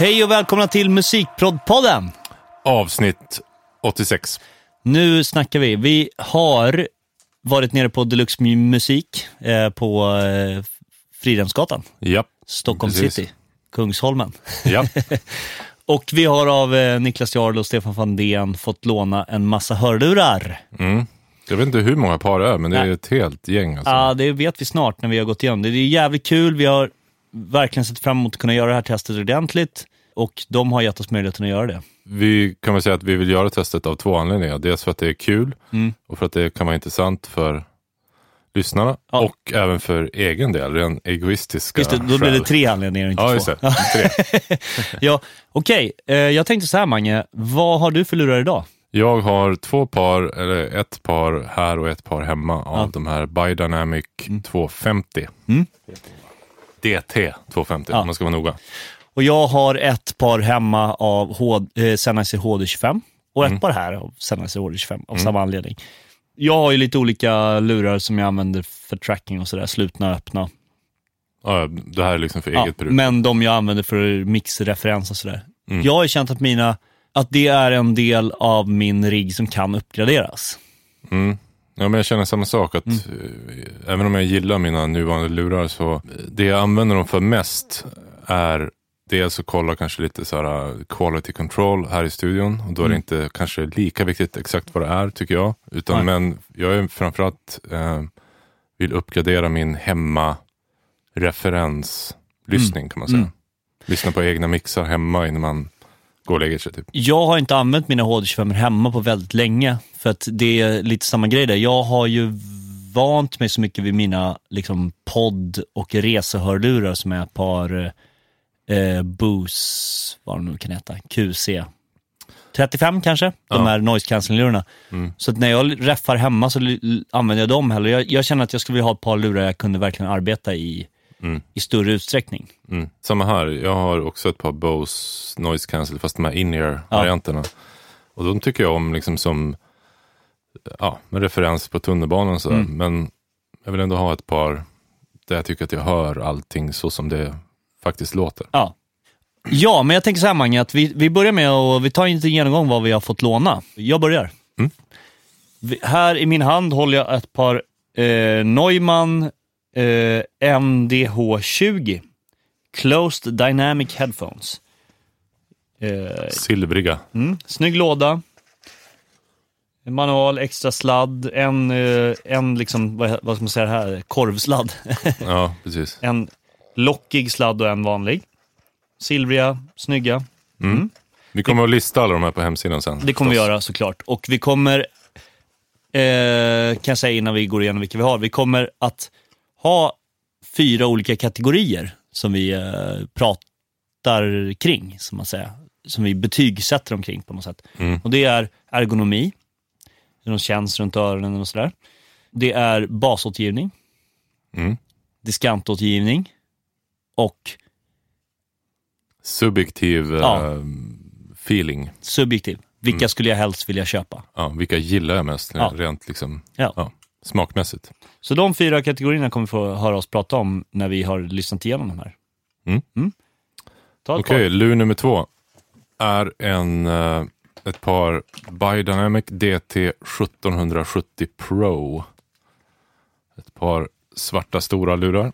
Hej och välkomna till Musikproddpodden! Avsnitt 86. Nu snackar vi. Vi har varit nere på Deluxe Musik eh, på eh, Fridhemsgatan, Ja. Stockholm Precis. city, Kungsholmen. ja. Och vi har av eh, Niklas Jarl och Stefan Fandén fått låna en massa hörlurar. Mm. Jag vet inte hur många par det är, men det är Nej. ett helt gäng. Alltså. Ja, det vet vi snart när vi har gått igenom det. Det är jävligt kul. Vi har verkligen sett fram emot att kunna göra det här testet ordentligt och de har gett oss möjligheten att göra det. Vi kan väl säga att vi vill göra testet av två anledningar. Dels för att det är kul Mm. och för att det kan vara intressant för lyssnarna Ja. och även för egen del, ren egoistiska Just det, då blir det tre anledningar och inte Ja, två. det. Tre. Ja, okej. Eh, jag tänkte så här Mange, vad har du för lurar idag? Jag har två par, eller ett par här och ett par hemma av Ja. de här Bidynamic 250. Mm. DT 250 Ja. om man ska vara noga. Och jag har ett par hemma av H- eh, Sennheiser HD25 och ett Mm. par här av Sennheiser HD25 av samma anledning. Jag har ju lite olika lurar som jag använder för tracking och sådär, slutna och öppna. Ja, det här är liksom för Ja, eget bruk. men de jag använder för mixreferens och sådär. Mm. Jag har ju känt att mina, att det är en del av min rigg som kan uppgraderas. Mm. Ja, men jag känner samma sak. att Mm. eh, Även om jag gillar mina nuvarande lurar så eh, det jag använder dem för mest är dels att kolla kanske lite så här uh, quality control här i studion. Och då är det Mm. inte kanske lika viktigt exakt vad det är tycker jag. Utan Nej. men jag är framförallt eh, vill uppgradera min hemma referenslyssning kan man säga. Mm. Lyssna på egna mixar hemma innan man går och lägger sig. Typ. Jag har inte använt mina HD25 hemma på väldigt länge, för att det är lite samma grej där. Jag har ju vant mig så mycket vid mina liksom, podd och resehörlurar som är ett par eh, Bose, vad de nu kan heta, QC 35 kanske, de Ja. här noise cancelling-lurarna. Mm. Så att när jag räffar hemma så använder jag dem hellre. Jag, jag känner att jag skulle vilja ha ett par lurar jag kunde verkligen arbeta i, Mm. i större utsträckning. Mm. Samma här, jag har också ett par Bose Noise Cancel, fast de här in-ear-varianterna. Och de tycker jag om liksom som ja, med referens på tunnelbanan och sådär. Mm. Men jag vill ändå ha ett par där jag tycker att jag hör allting så som det faktiskt låter. Ja. Ja, men jag tänker så här Mange, att vi, vi börjar med att vi tar en liten genomgång vad vi har fått låna. Jag börjar. Mm. Vi, här i min hand håller jag ett par eh, Neumann eh, MDH20 Closed Dynamic Headphones. Eh, Silvriga. mm, snygg låda. Manual, extra sladd, en, eh, en liksom, vad, vad ska man säga här, korvsladd. Ja, precis. En lockig sladd och en vanlig. Silvriga, snygga. Mm. Vi kommer att lista alla de här på hemsidan sen. Det kommer vi förstås. göra såklart. Och vi kommer, eh, kan jag säga innan vi går igenom vilka vi har, vi kommer att ha fyra olika kategorier som vi eh, pratar kring, som man säger. Som vi betygsätter omkring på något sätt. Mm. Och det är ergonomi, hur de känns runt öronen och sådär. Det är basåtgivning, Mm. diskantåtgivning och Subjektiv Ja. eh, feeling. subjektiv. Vilka Mm. skulle jag helst vilja köpa? Ja, vilka gillar jag mest Ja. rent liksom, Ja. ja, smakmässigt? Så de fyra kategorierna kommer vi få höra oss prata om när vi har lyssnat igenom de här. Mm. Ett Okej, lur nummer två är en, eh, ett par Bidynamic DT 1770 Pro. Ett par svarta stora lurar.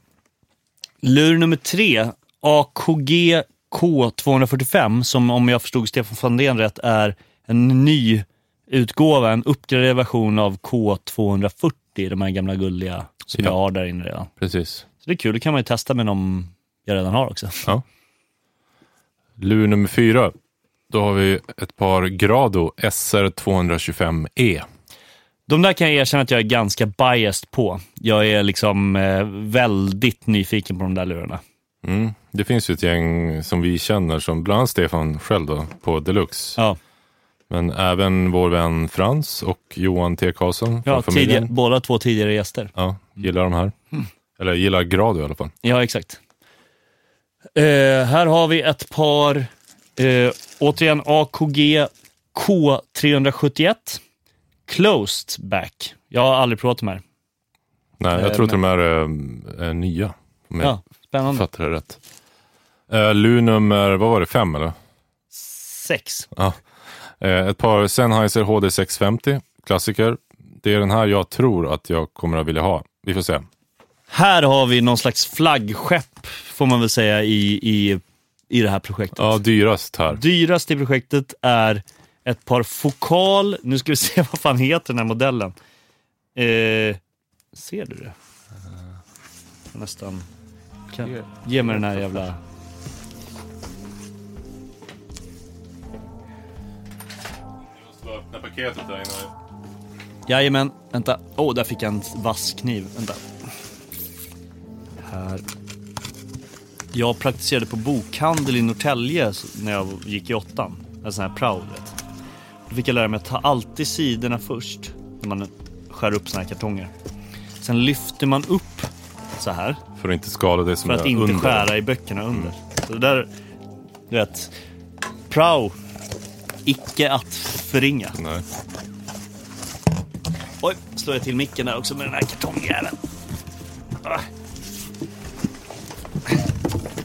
Lur nummer tre, AKG K245, som om jag förstod Stefan Fandén rätt är en ny utgåva, en uppgraderad version av K240, de här gamla gulliga som Ja. jag har där inne redan. Precis. Så det är kul, det kan man ju testa med de jag redan har också. Ja. Lur nummer fyra. Då har vi ett par Grado SR 225E. De där kan jag erkänna att jag är ganska biased på. Jag är liksom eh, väldigt nyfiken på de där lurarna. Mm. Det finns ju ett gäng som vi känner, som bland annat Stefan själv då, på Deluxe. Ja, Men även vår vän Frans och Johan T. Karlsson från ja familjen. tidiga, båda två tidigare gäster. Ja, gillar de här. Eller gillar Grado i alla fall. Ja, exakt. Eh, här har vi ett par, eh, återigen AKG K371 Closed Back. Jag har aldrig provat de här. Nej, Eh, jag tror att de här är, är nya. Om jag Ja, spännande. fattar det rätt. Eh, Lu nummer, vad var det, fem eller? Sex. Ja. Eh, ett par Sennheiser HD 650, klassiker. Det är den här jag tror att jag kommer att vilja ha. Vi får se. Här har vi någon slags flaggskepp, får man väl säga, i, i, i det här projektet. Ja, dyrast här. Dyrast i projektet är ett par Fokal, nu ska vi se vad fan heter den här modellen. Eh, ser du det? Nästan. Kan, ge mig den här jävla... öppna paketet där inne. Jajamän, vänta. Åh, oh, där fick jag en vass kniv. Vänta. Här. Jag praktiserade på bokhandel i Norrtälje när jag gick i åttan. En sån här prao, vet. Då fick jag lära mig att ta alltid sidorna först när man skär upp såna här kartonger. Sen lyfter man upp så här För att inte skada det som för är att inte under. skära i böckerna under. Så det där, du vet, prao, icke att förringa. Nej. Oj, slår jag till micken där också med den här kartongjäveln. Ah.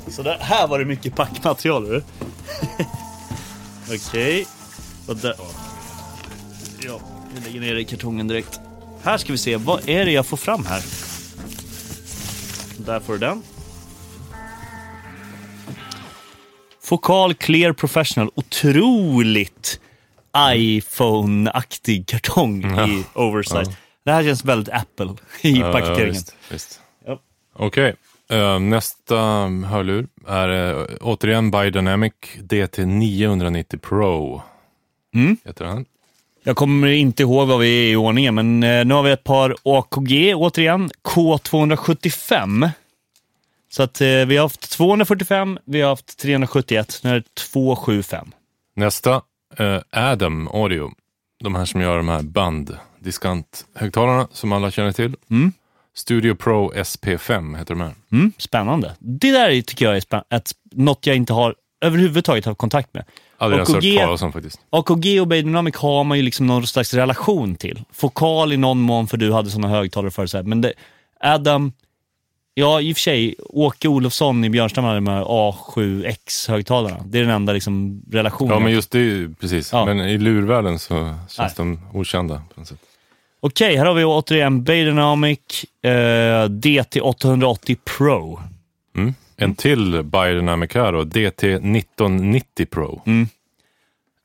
Så där, här var det mycket packmaterial. du. Okej. Och där. Ja, vi lägger ner det i kartongen direkt. Här ska vi se, vad är det jag får fram här? Där får du den. Fokal Clear Professional. Otroligt iPhone-aktig kartong i oversize. Det här känns väldigt Apple i Ja, paketeringen. visst. Ja. Okej, eh, nästa hörlur är uh, återigen Biodynamic DT990 Pro. Mm. Heter den. Jag kommer inte ihåg vad vi är i ordningen, men eh, nu har vi ett par AKG återigen. K275. Så att eh, vi har haft 245, vi har haft 371, nu är det 275. Nästa, eh, Adam Audio. De här som gör de här banddiskant-högtalarna som alla känner till. Mm. Studio Pro SP5 heter de här. Mm, spännande. Det där tycker jag är ett, något jag inte har överhuvudtaget haft kontakt med. Aldrig ens hört AKG, talas om faktiskt. AKG och Biodynamic har man ju liksom någon slags relation till. Fokal i någon mån, för du hade sådana högtalare förut. Men det, Adam, ja i och för sig, Åke Olofsson i Björnstam hade de här A7X-högtalarna. Det är den enda liksom, relationen. Ja, men just det, är ju- precis. Ja. Men i lurvärlden så Nej. känns de okända på något sätt. Okej, här har vi återigen Biodynamic eh, DT880 Pro. Mm. En till Biodynamic här då, DT1990 Pro.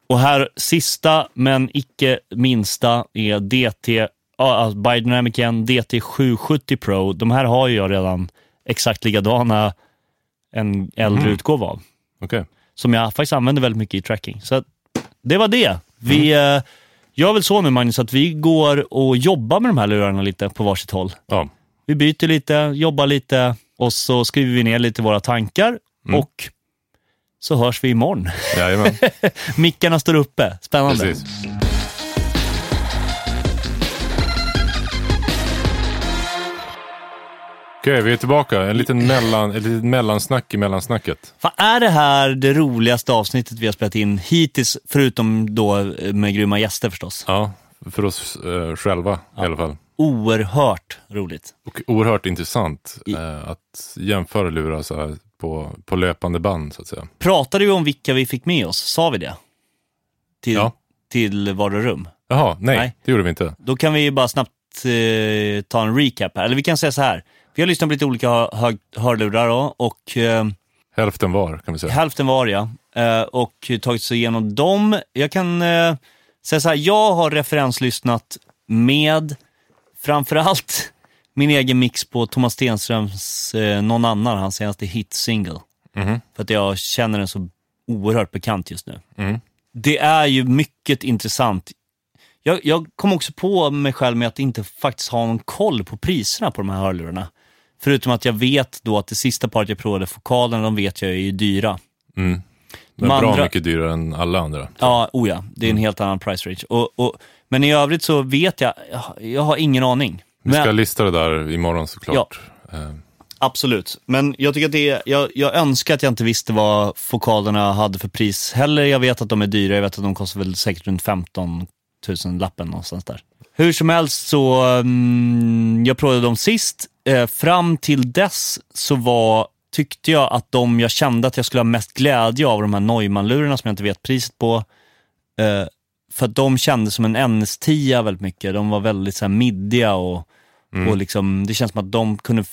Och här sista, men icke minsta, är DT, alltså Biodynamic igen, DT770 Pro. De här har ju jag redan exakt likadana en äldre utgåva av. Okej. Som jag faktiskt använder väldigt mycket i tracking. Så det var det. Vi eh, gör väl så nu Magnus, att vi går och jobbar med de här lurarna lite på varsitt håll. Ja. Vi byter lite, jobbar lite och så skriver vi ner lite våra tankar och så hörs vi imorgon. Jajamän, Mickarna står uppe. Spännande. precis. Okej, vi är tillbaka. En liten mellan, ett litet mellansnack i mellansnacket. Fan, är det här det roligaste avsnittet vi har spelat in hittills, förutom då eh, med grymma gäster förstås? Ja, för oss eh, själva i alla fall. Oerhört roligt. Och oerhört intressant eh, att jämföra lurar så här på, på löpande band så att säga. Pratade vi om vilka vi fick med oss? Sa vi det? Till, Ja. till var och rum? Jaha, nej, Nej. det gjorde vi inte. Då kan vi bara snabbt eh, ta en recap här. Eller vi kan säga så här. Vi har lyssnat på lite olika hög- hörlurar då, och eh, Hälften var kan vi säga. hälften var ja. Eh, och tagit sig igenom dem. Jag kan eh, säga så här, jag har referenslyssnat med framförallt min egen mix på Thomas Stenströms eh, Någon annan, hans senaste hit-single. Mhm. För att jag känner den så oerhört bekant just nu. Mm. Det är ju mycket intressant. Jag, jag kom också på mig själv med att inte faktiskt ha någon koll på priserna på de här hörlurarna. Förutom att jag vet då att det sista paret jag provade, fokalerna, de vet jag är ju dyra. Mm. Men De bra andra- mycket dyrare än alla andra. Ja, oh ja, det är en helt annan price range. Och, och, men i övrigt så vet jag, jag, har ingen aning. Vi ska Men, lista det där imorgon såklart. Eh, absolut, men jag tycker att det är, jag, jag önskar att jag inte visste vad fokalerna hade för pris heller. Jag vet att de är dyra, jag vet att de kostar väl säkert runt 15 000 lappen någonstans där. Hur som helst så, mm, jag provade dem sist. Eh, fram till dess så var tyckte jag att de jag kände att jag skulle ha mest glädje av, de här Neumann-lurarna som jag inte vet priset på, eh, för att de kändes som en NS10 väldigt mycket. De var väldigt så här middiga och, Mm. och liksom, det känns som att de kunde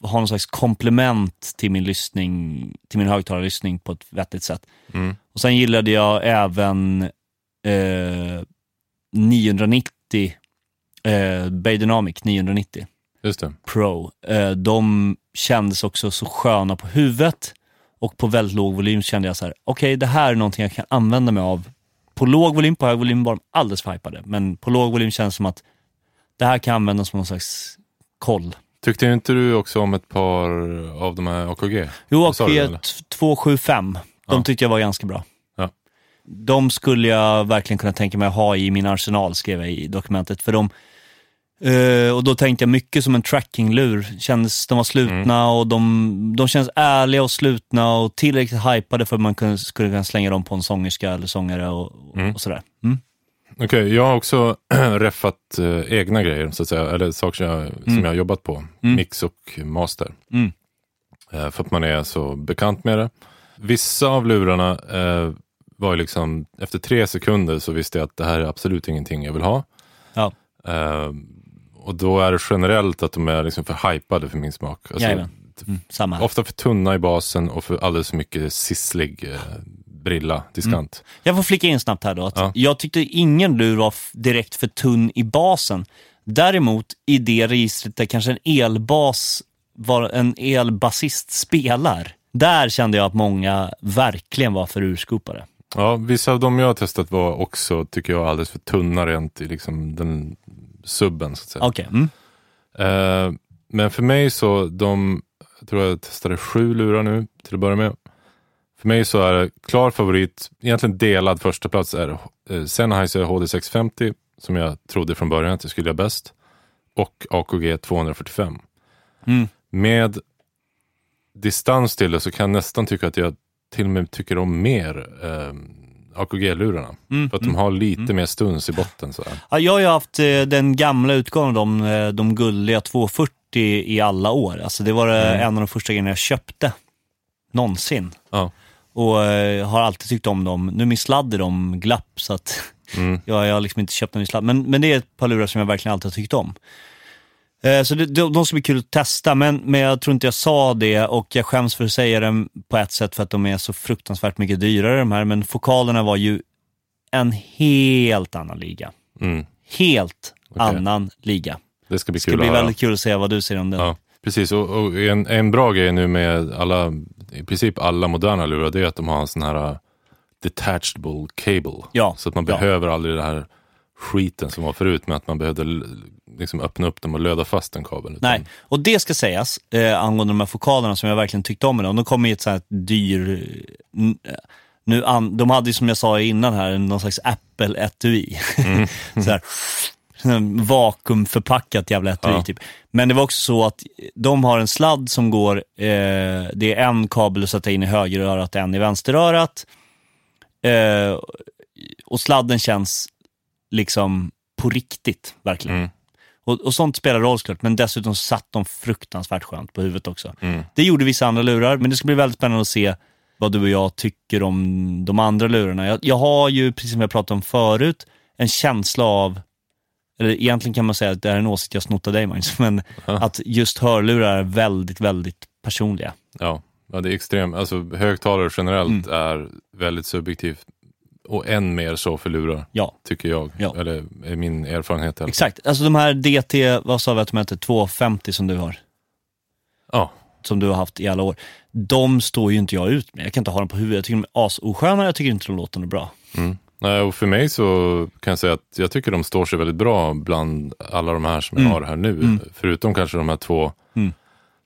ha någon slags komplement till min lyssning, till min högtalarlyssning på ett vettigt sätt. Mm. Och sen gillade jag även eh, 990, eh, Baydynamic 990 Just det. Pro. Eh, de kändes också så sköna på huvudet och på väldigt låg volym kände jag så här: okej det här är någonting jag kan använda mig av. På låg volym, på hög volym var de alldeles för hypade, men på låg volym känns det som att det här kan användas som någon slags koll. Tyckte inte du också om ett par av de här AKG? Jo, eller? 275, de Ja. tyckte jag var ganska bra. Ja. De skulle jag verkligen kunna tänka mig att ha i min arsenal, skrev jag i dokumentet. För de, eh, och då tänkte jag mycket som en trackinglur. Kändes, de var slutna Mm. och de, de känns ärliga och slutna och tillräckligt hypade för att man kunde, skulle kunna slänga dem på en sångerska eller sångare och, Mm. och sådär. Mm. Okej, jag har också reffat eh, egna grejer, så att säga, eller saker som jag, som jag har jobbat på. Mix och master. Mm. Eh, för att man är så bekant med det. Vissa av lurarna eh, var ju liksom, efter tre sekunder så visste jag att det här är absolut ingenting jag vill ha. Ja. Och då är det generellt att de är liksom för hypade för min smak. Alltså, Jajamän. Mm. Samma ofta för tunna i basen och för alldeles för mycket sisslig eh, brilla, diskant. Jag får flika in snabbt här då. Ja. Jag tyckte ingen lur var direkt för tunn i basen. Däremot i det registret där kanske en elbas, var en elbasist spelar. Där kände jag att många verkligen var för urskopade. Ja, vissa av dem jag har testat var också, tycker jag, alldeles för tunna rent i liksom den subben. Så att säga. Okej. Mm. Eh, men för mig så, de, jag tror jag testade sju lurar nu till att börja med. För mig så är det klar favorit, egentligen delad första plats är eh, Sennheiser HD650 som jag trodde från början att jag skulle göra bäst. Och AKG 245. Mm. Med distans till det så kan jag nästan tycka att jag till och med tycker om mer eh, AKG-lurarna. Mm. För att de har lite mer stuns i botten. Så. Ja, jag har ju haft eh, den gamla utgåvan av de, eh, de gulliga 240 i alla år. Alltså det var eh, en av de första grejerna jag köpte. Någonsin. Ja. Och har alltid tyckt om dem. Nu är min sladd i dem glapp så att Mm. jag, jag har liksom inte köpt en ny sladd. Men, men det är ett par lurar som jag verkligen alltid har tyckt om. Eh, så det, de, de ska bli kul att testa, men, men jag tror inte jag sa det och jag skäms för att säga det på ett sätt för att de är så fruktansvärt mycket dyrare de här. Men fokalerna var ju en helt annan liga. Mm. Helt Okej. annan liga. Det ska bli ska kul bli väldigt kul att se vad du säger om den. Ja, precis. Och, och en, en bra grej nu med alla, i princip alla moderna lurar, det är att de har en sån här uh, detachable cable. Ja, Så att man ja. behöver aldrig det här skiten som var förut med att man behövde liksom öppna upp dem och löda fast en kabel. Utan- Nej, och det ska sägas eh, angående de här fokalerna som jag verkligen tyckte om med dem. De kom i ett sånt här dyr... n- Nu an, de hade ju som jag sa innan här, någon slags Apple-etui. så här, vakuumförpackat jävla etui Ja. typ. Men det var också så att de har en sladd som går, eh, det är en kabel att sätta in i högerörat och en i vänsterörat. Eh, och sladden känns liksom på riktigt, verkligen. Mm. Och, och sånt spelar roll såklart, men dessutom satt de fruktansvärt skönt på huvudet också. Mm. Det gjorde vissa andra lurar, men det ska bli väldigt spännande att se vad du och jag tycker om de andra lurarna. Jag, jag har ju, precis som jag pratade om förut, en känsla av, eller egentligen kan man säga att det är en åsikt jag snott av dig Magnus, men att just hörlurar är väldigt, väldigt personliga. Ja, ja, det är extremt. Alltså högtalare generellt Mm. är väldigt subjektivt. Och än mer så för lurar, Ja, tycker jag. Ja. Eller är min erfarenhet. fall. exakt. Alltså de här DT, vad sa vi att de hette, 250 som du har? Ja, som du har haft i alla år, de står ju inte jag ut med. Jag kan inte ha dem på huvudet. Jag tycker de är asosköna, jag tycker inte de låter något bra. Mm. Nej, och för mig så kan jag säga att jag tycker de står sig väldigt bra bland alla de här som jag Mm. har här nu. Mm. Förutom kanske de här två Mm.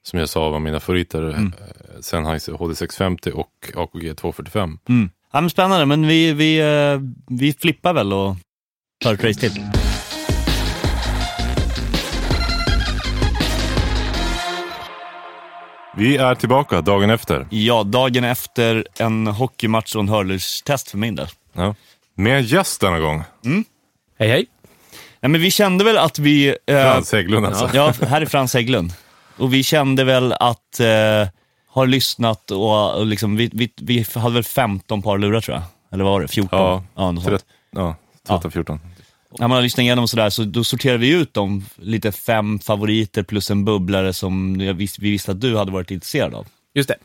som jag sa var mina favoriter. Mm. eh, Sennheiser HD650 och AKG 245. Mm. Ja, men spännande, men vi, vi, eh, vi flippar väl och tar ett race till. Vi är tillbaka dagen efter. Ja, dagen efter en hockeymatch och en hörlurstest för min del. Ja. Med gäst denna gång. Hej hej. Nej, men vi kände väl att vi... eh, Frans Hägglund alltså. Ja, här är Frans Hägglund. Och vi kände väl att eh, har lyssnat och, och liksom, vi, vi, vi hade väl 15 par lurar tror jag. Eller vad var det? 14? Ja, ja något sånt. Ja, 13-14. När man har lyssnat igenom sådär, så då sorterar vi ut de lite fem favoriter plus en bubblare som vis- vi visste att du hade varit intresserad av. Just det.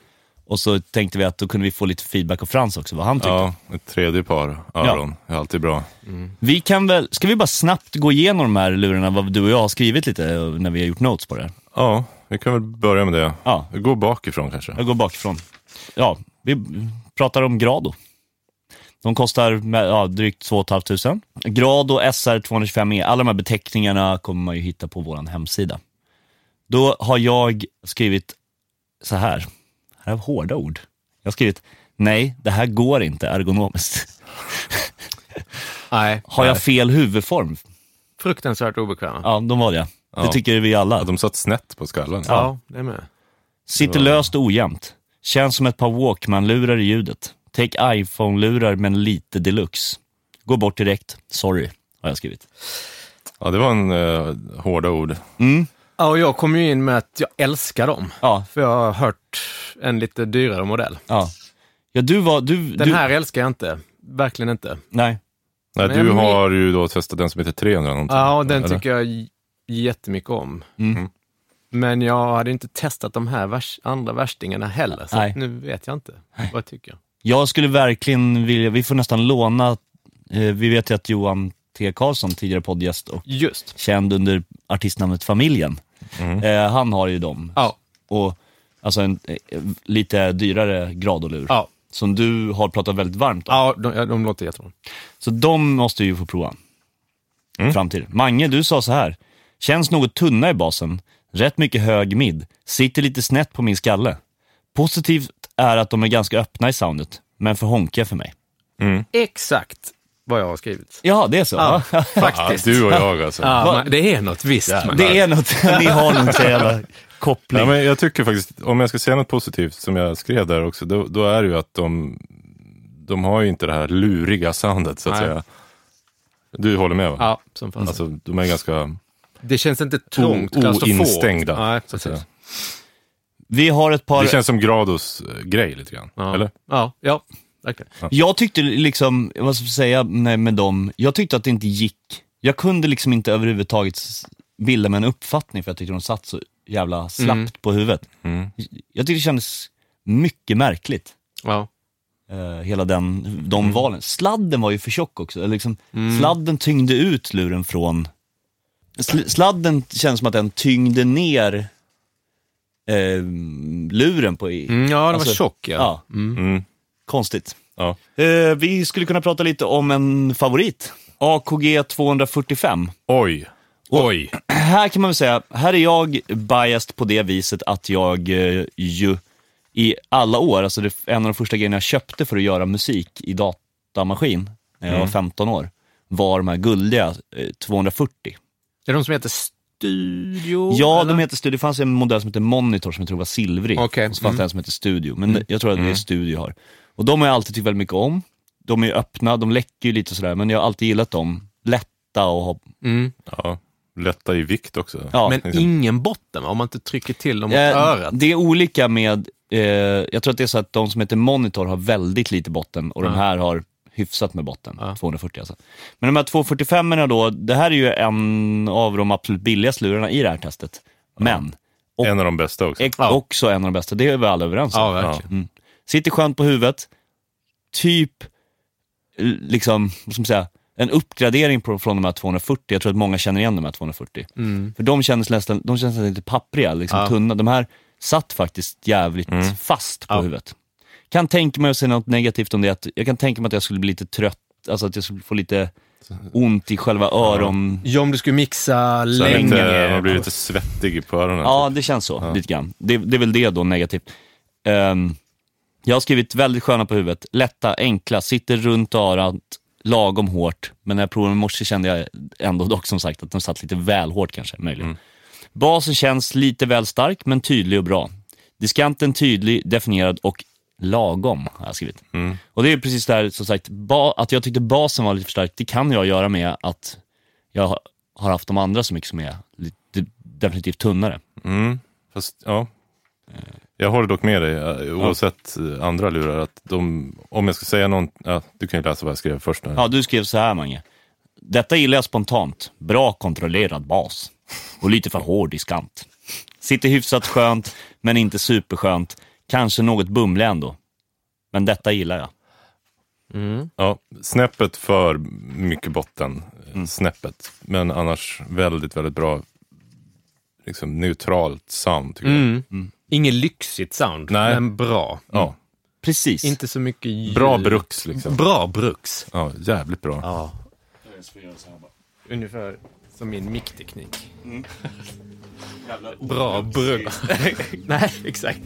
Och så tänkte vi att då kunde vi få lite feedback av Frans också, vad han tyckte. Ja, ett tredje par öron är alltid bra. Vi kan väl, ska vi bara snabbt gå igenom de här lurarna, vad du och jag har skrivit lite när vi har gjort notes på det här? Ja, vi kan väl börja med det. Ja. Vi går bakifrån kanske. Jag går bakifrån. Ja, vi pratar om Grado. De kostar med, ja, drygt 2 500. Grado SR 225E, alla de här beteckningarna kommer man ju hitta på vår hemsida. Då har jag skrivit så här, här är hårda ord. Jag har skrivit, nej, det här går inte ergonomiskt. Nej. Har jag fel huvudform? Fruktansvärt obekväma. Ja, de var det. Det Ja. tycker vi alla. Ja, de satt snett på skallen. Ja, det är med. Sitter löst och ojämnt. Känns som ett par Walkman-lurar i ljudet. Take iPhone-lurar men lite deluxe. Gå bort direkt. Sorry, har jag skrivit. Ja, det var en uh, hårda ord. Ja, och jag kom ju in med att jag älskar dem. Ja, För jag har hört en lite dyrare modell. ja. Ja, du var... Du, Den du, här älskar jag inte. Verkligen inte. Nej. Nej, Men du har ju då testat den som heter 300 någonting. Ja, och den eller? tycker jag jättemycket om. Mm. Men jag hade inte testat de här vars, andra värstingarna heller, så Nej. nu vet jag inte vad jag tycker. Jag skulle verkligen vilja... Vi får nästan låna... Eh, vi vet ju att Johan T. Karlsson, tidigare poddgäst och Just. känd under artistnamnet Familjen, eh, han har ju dem. Ja. Och alltså en eh, lite dyrare Gradolur. Ja. Som du har pratat väldigt varmt om. Ja, de, de låter jättebra. Så de måste ju få prova. Mm. Framtiden. Mange, du sa så här. Känns något tunna i basen. Rätt mycket hög mid. Sitter lite snett på min skalle. Positivt är att de är ganska öppna i soundet, men för honkiga för mig. Exakt vad jag har skrivit. Ja, det är så. Ja, Ja. Ja, faktiskt. du och jag alltså. Ja, men det är något visst. men- Det är något, ni har någon så jävla koppling. Ja, men jag tycker faktiskt, om jag ska säga något positivt som jag skrev där också, då, då är det ju att de, de har ju inte det här luriga soundet så att Nej. säga. Du håller med va? Ja, som fan. Alltså, de är ganska Det känns inte trångt, o- oinstängda. Nej, precis. Vi har ett par... Det känns som Grados eh, grej lite grann, Ja. eller? Ja, ja, verkligen. Jag tyckte liksom, vad ska jag säga med, med dem, jag tyckte att det inte gick. Jag kunde liksom inte överhuvudtaget bilda mig en uppfattning för jag tyckte de satt så jävla slappt Mm. på huvudet. Mm. Jag tyckte det kändes mycket märkligt. Ja. eh, hela den, de Mm. valen. Sladden var ju för tjock också. Liksom, Sladden tyngde ut luren från... Sl- sladden känns som att den tyngde ner eh, luren på i. Mm, ja, den var Alltså, tjock ja. Ja, Mm. konstigt. Ja. Eh, vi skulle kunna prata lite om en favorit. AKG 245. Oj, Oj. Här kan man väl säga, här är jag biased på det viset att jag eh, ju i alla år, alltså det, en av de första grejerna jag köpte för att göra musik i datamaskin när jag var 15 år, var de här guldiga eh, 240. Är det de som heter Studio? Ja, eller? de heter Studio. Det fanns en modell som heter Monitor som jag tror var silvrig. Okej, Och så fanns mm. det en som heter Studio. Men jag tror att det är Studio jag har. Och de har jag alltid tyckt väldigt mycket om. De är öppna, de läcker ju lite sådär, men jag har alltid gillat dem. Lätta och ha... Mm. ja. lätta i vikt också. Ja. Men liksom. ingen botten? Om man inte trycker till dem mot Eh, örat. Det är olika med, eh, jag tror att det är så att de som heter Monitor har väldigt lite botten och de Ja. här har hyfsat med botten, Ja. 240 alltså. Men de här 245 erna då, det här är ju en av de absolut billigaste lurarna i det här testet. Men, och, En av de bästa också. ex- Ja. också en av de bästa, det är vi alla överens om. Ja, verkligen. Mm. Sitter skönt på huvudet, typ, liksom, vad ska man säga, en uppgradering på, från de här 240. Jag tror att många känner igen de här 240. Mm. För de kändes nästan, de kändes nästan lite pappriga, liksom Ja. tunna. De här satt faktiskt jävligt Mm. fast på Ja. huvudet. Kan tänka mig att säga något negativt om det, att jag kan tänka mig att jag skulle bli lite trött, alltså att jag skulle få lite ont i själva öron. Ja, om du skulle mixa Så länge. lite, man blir lite svettig på öronen. Ja, det känns så, lite grann. Det, det är väl det då, negativt. Ehm, jag har skrivit väldigt sköna på huvudet, lätta, enkla, sitter runt örat, lagom hårt. Men när jag provade i morse kände jag ändå dock som sagt att de satt lite väl hårt kanske, möjligen. Basen känns lite väl stark, men tydlig och bra. Diskanten tydlig, definierad och lagom, har jag skrivit. Mm. Och det är precis där, som sagt, att jag tyckte basen var lite för stark, det kan jag göra med att jag har- haft de andra så mycket som är lite, definitivt tunnare. Mm. Fast, ja. Jag håller dock med dig, eh, oavsett eh, andra lurar, att de, om jag ska säga någon, ja, du kan ju läsa vad jag skrev först. Ja, du skrev så här Mange. Detta gillar jag spontant. Bra kontrollerad bas. Och lite för hård diskant. Sitter hyfsat skönt, men inte superskönt. Kanske något bumlig ändå. Men detta gillar jag. Ja, snäppet för mycket botten, Mm. snäppet. Men annars väldigt, väldigt bra, liksom neutralt sound tycker Mm. jag. Inget lyxigt sound, Nej. men bra. Ja, Precis. Inte så mycket ljud. bra bruks liksom. Bra bruks. Ja, jävligt bra. Ja. Ungefär som min mickteknik. Bra bruks. Nej, exakt.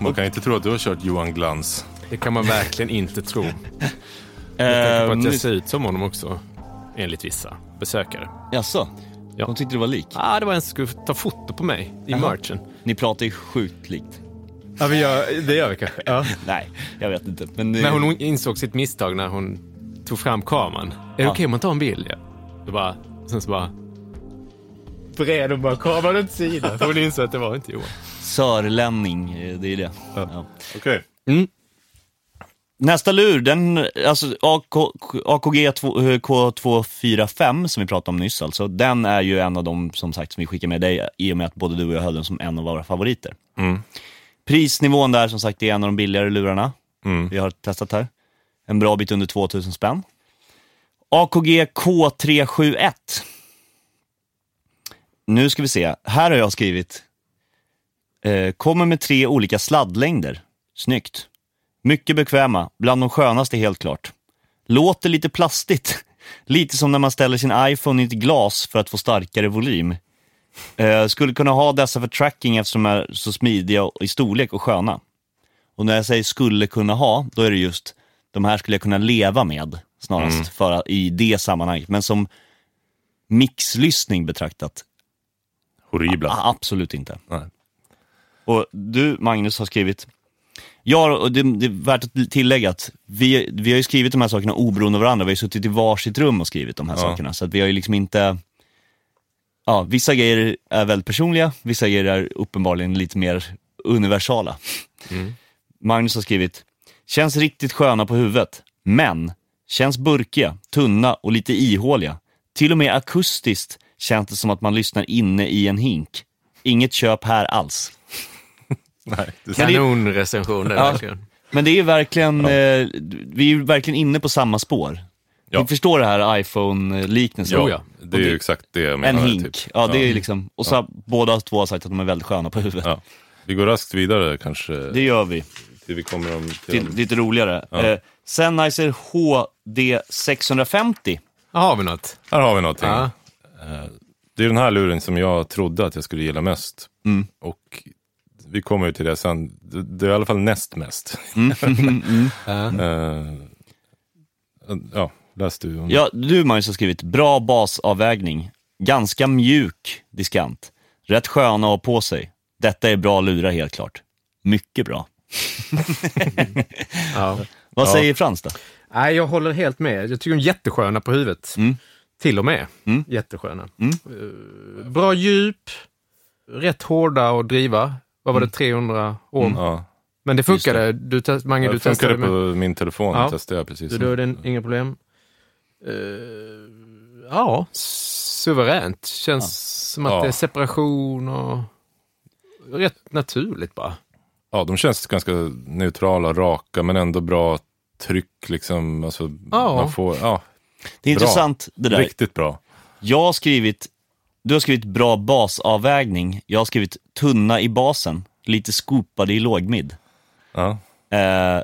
Man kan inte tro att du har kört Johan Glans. Det kan man verkligen inte tro. Med tanke på att nu- jag ser ut som honom också, enligt vissa besökare. Jaså? Ja. De tyckte du var lik? Ah, det var en som skulle ta foto på mig i Jaha. merchen. Ni pratar ju sjukt likt. Ja, vi gör, det gör vi kanske. Ja. Nej, jag vet inte. Men, eh, Men hon insåg sitt misstag när hon tog fram kameran. Är det Ja. okej om man tar en bild? Ja. Då bara, sen så bara... Bred och bara kameran åt sidan. Hon insåg att det var inte Johan. Sörlänning, eh, det är det. Ja. Okej. Mm. Nästa lur, den, alltså AK, AKG två- eh, K245 som vi pratade om nyss, alltså, den är ju en av de som sagt som vi skickar med dig i och med att både du och jag höll den som en av våra favoriter. Mm. Prisnivån där som sagt är en av de billigare lurarna Mm. vi har testat här. En bra bit under 2000 spänn. AKG K371. Nu ska vi se, här har jag skrivit, eh, kommer med tre olika sladdlängder. Snyggt. Mycket bekväma, bland de skönaste helt klart. Låter lite plastigt. Lite som när man ställer sin iPhone i ett glas för att få starkare volym. Eh, skulle kunna ha dessa för tracking eftersom de är så smidiga i storlek och sköna. Och när jag säger skulle kunna ha, då är det just de här skulle jag kunna leva med snarast för, i det sammanhanget. Men som mixlyssning betraktat, Horribla. absolut inte. Nej. Och du, Magnus, har skrivit, ja, och det, det är värt att tillägga att vi, vi har ju skrivit de här sakerna oberoende av varandra. Vi har ju suttit i varsitt rum och skrivit de här Ja. sakerna. Så att vi har ju liksom inte, ja, vissa grejer är väldigt personliga, vissa grejer är uppenbarligen lite mer universala. Magnus har skrivit, känns riktigt sköna på huvudet, men känns burkiga, tunna och lite ihåliga. Till och med akustiskt känns det som att man lyssnar inne i en hink. Inget köp här alls. Nej, Kanonrecension Ja. verkligen. Men det är ju verkligen, eh, vi är ju verkligen inne på samma spår. Ja. Ni förstår det här iPhone-liknelsen? ja, ja. det är ju exakt det jag En menar. hink. Typ. Ja, det är liksom, och så har båda två har sagt att de är väldigt sköna på huvudet. Ja. Vi går raskt vidare kanske, Det gör vi. till vi kommer om... Till Till, om- lite roligare. Eh, Sennheiser HD 650. Här har vi något. Här har vi någonting. Ja. Det är den här luren som jag trodde att jag skulle gilla mest. Mm. Och vi kommer ju till det sen. Det det är i alla fall näst mest. Ja. Eh, ja, läs du om Ja, du Magnus har skrivit bra basavvägning. Ganska mjuk diskant. Rätt sköna att ha på sig. Detta är bra lurar helt klart. Mycket bra. Ja. Vad Ja. säger Frans då? Nej, jag håller helt med. Jag tycker de är jättesköna på huvudet. Mm. Till och med. Mm. Jättesköna. Mm. Eh, bra djup, rätt hårda att driva. Vad var det, 300 ohm? Ja, Men det funkade. Du test, Mange, du det funkade testade på med. min telefon. Ja. testade jag precis. Så då är det inga problem. Eh, ja, suveränt. Känns som att Ja. det är separation och rätt naturligt bara. Ja, de känns ganska neutrala, raka, men ändå bra tryck. Liksom. Alltså, Ja. man får, ja, Det är Bra. intressant det där. riktigt bra. Jag har skrivit, du har skrivit bra basavvägning. Jag har skrivit tunna i basen, lite skopade i lågmid. Ja. Eh,